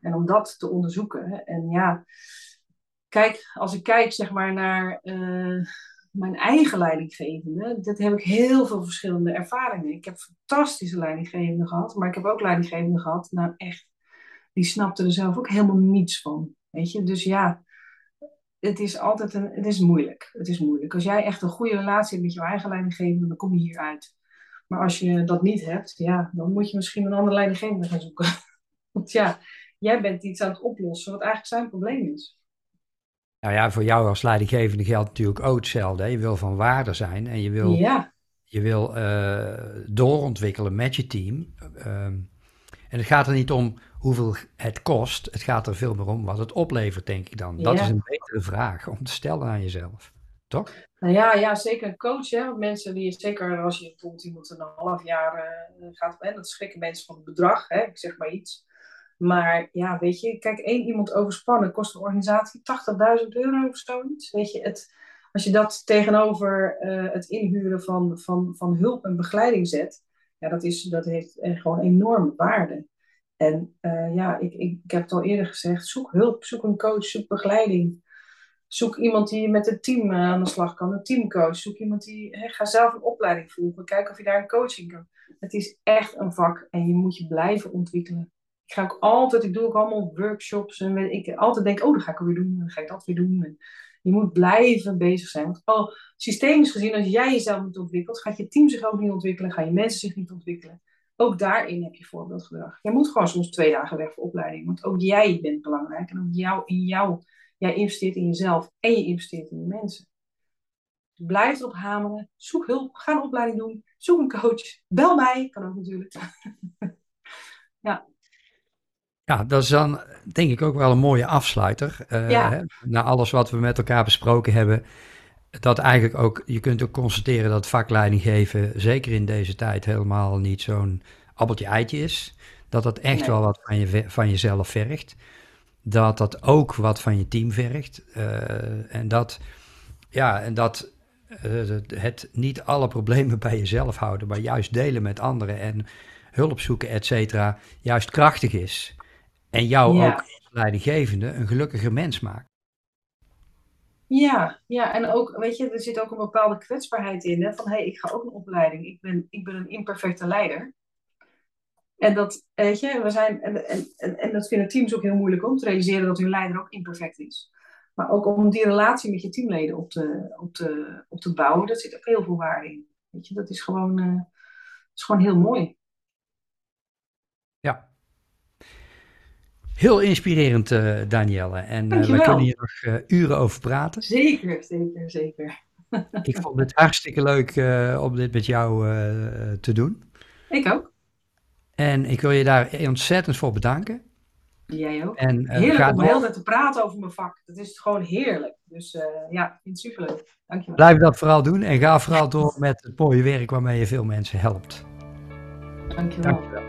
En om dat te onderzoeken. En ja, kijk, als ik kijk zeg maar naar uh, mijn eigen leidinggevende, dat heb ik heel veel verschillende ervaringen. Ik heb fantastische leidinggevenden gehad, maar ik heb ook leidinggevenden gehad, nou echt, die snapten er zelf ook helemaal niets van. Weet je, dus ja, het is altijd een, het is moeilijk. Het is moeilijk. Als jij echt een goede relatie hebt met jouw eigen leidinggevende, dan kom je hieruit. Maar als je dat niet hebt, ja, dan moet je misschien een andere leidinggevende gaan zoeken. Want ja, jij bent iets aan het oplossen wat eigenlijk zijn probleem is. Nou ja, voor jou als leidinggevende geldt natuurlijk ook hetzelfde. Je wil van waarde zijn en je wil, ja. je wil uh, doorontwikkelen met je team. Um, en het gaat er niet om hoeveel het kost. Het gaat er veel meer om wat het oplevert, denk ik dan. Dat is een betere vraag om te stellen aan jezelf. Toch? Nou ja, ja zeker een coach. Hè? Mensen die, zeker als je bijvoorbeeld iemand een half jaar uh, gaat, hè, dat schrikken mensen van het bedrag. Hè? Ik zeg maar iets. Maar ja, weet je, kijk, één iemand overspannen kost een organisatie 80.000 euro of zoiets. Weet je, het, als je dat tegenover uh, het inhuren van, van, van hulp en begeleiding zet, ja, dat, is, dat heeft gewoon enorme waarde. En uh, ja, ik, ik, heb het al eerder gezegd, zoek hulp, zoek een coach, zoek begeleiding. Zoek iemand die met het team uh, aan de slag kan, een teamcoach. Zoek iemand die, ga zelf een opleiding volgen, kijk of je daar een coaching kan. Het is echt een vak en je moet je blijven ontwikkelen ik ga ook altijd, ik doe ook allemaal workshops en ik altijd denk, oh, dat ga ik weer doen, dan ga ik dat weer doen. En je moet blijven bezig zijn. Want al systemisch gezien, als jij jezelf niet ontwikkelt, gaat je team zich ook niet ontwikkelen, gaan je mensen zich niet ontwikkelen. Ook daarin heb je voorbeeldgedrag. Je moet gewoon soms twee dagen weg voor opleiding, want ook jij bent belangrijk en ook jou, in jou, jij investeert in jezelf en je investeert in je mensen. Blijf erop hameren. Zoek hulp. Ga een opleiding doen. Zoek een coach. Bel mij. Kan ook natuurlijk. ja. Ja, dat is dan denk ik ook wel een mooie afsluiter. Uh, Ja. na alles wat we met elkaar besproken hebben. Dat eigenlijk ook, je kunt ook constateren dat vakleiding geven, zeker in deze tijd, helemaal niet zo'n appeltje-eitje is. Dat dat echt Nee. wel wat van, je, van jezelf vergt. Dat dat ook wat van je team vergt. Eh, en dat, ja, en dat eh, het niet alle problemen bij jezelf houden, maar juist delen met anderen en hulp zoeken, et cetera, juist krachtig is. En jou Ja. ook leidinggevende een gelukkiger mens maakt. Ja, ja, en ook, weet je, er zit ook een bepaalde kwetsbaarheid in. Hè? Van, hé, hey, ik ga ook een opleiding. Ik ben, ik ben een imperfecte leider. En dat, weet je, we zijn, en, en, en, dat vinden teams ook heel moeilijk om te realiseren dat hun leider ook imperfect is. Maar ook om die relatie met je teamleden op te, op te, op te bouwen, daar zit ook heel veel waarde in. Weet je, dat is gewoon, eh, dat is gewoon heel mooi. Ja. Heel inspirerend, eh Danielle. En eh, we kunnen hier nog eh, uren over praten. Zeker, zeker, zeker. Ik vond het hartstikke leuk om dit met jou te doen. Ik ook. En ik wil je daar ontzettend voor bedanken. Jij ook. En Heerlijk om tijd te praten over mijn vak. Dat is gewoon heerlijk. Dus ja, ik vind het superleuk. Dankjewel. Blijf dat vooral doen en ga vooral door met het mooie werk waarmee je veel mensen helpt. Dankjewel. Dankjewel.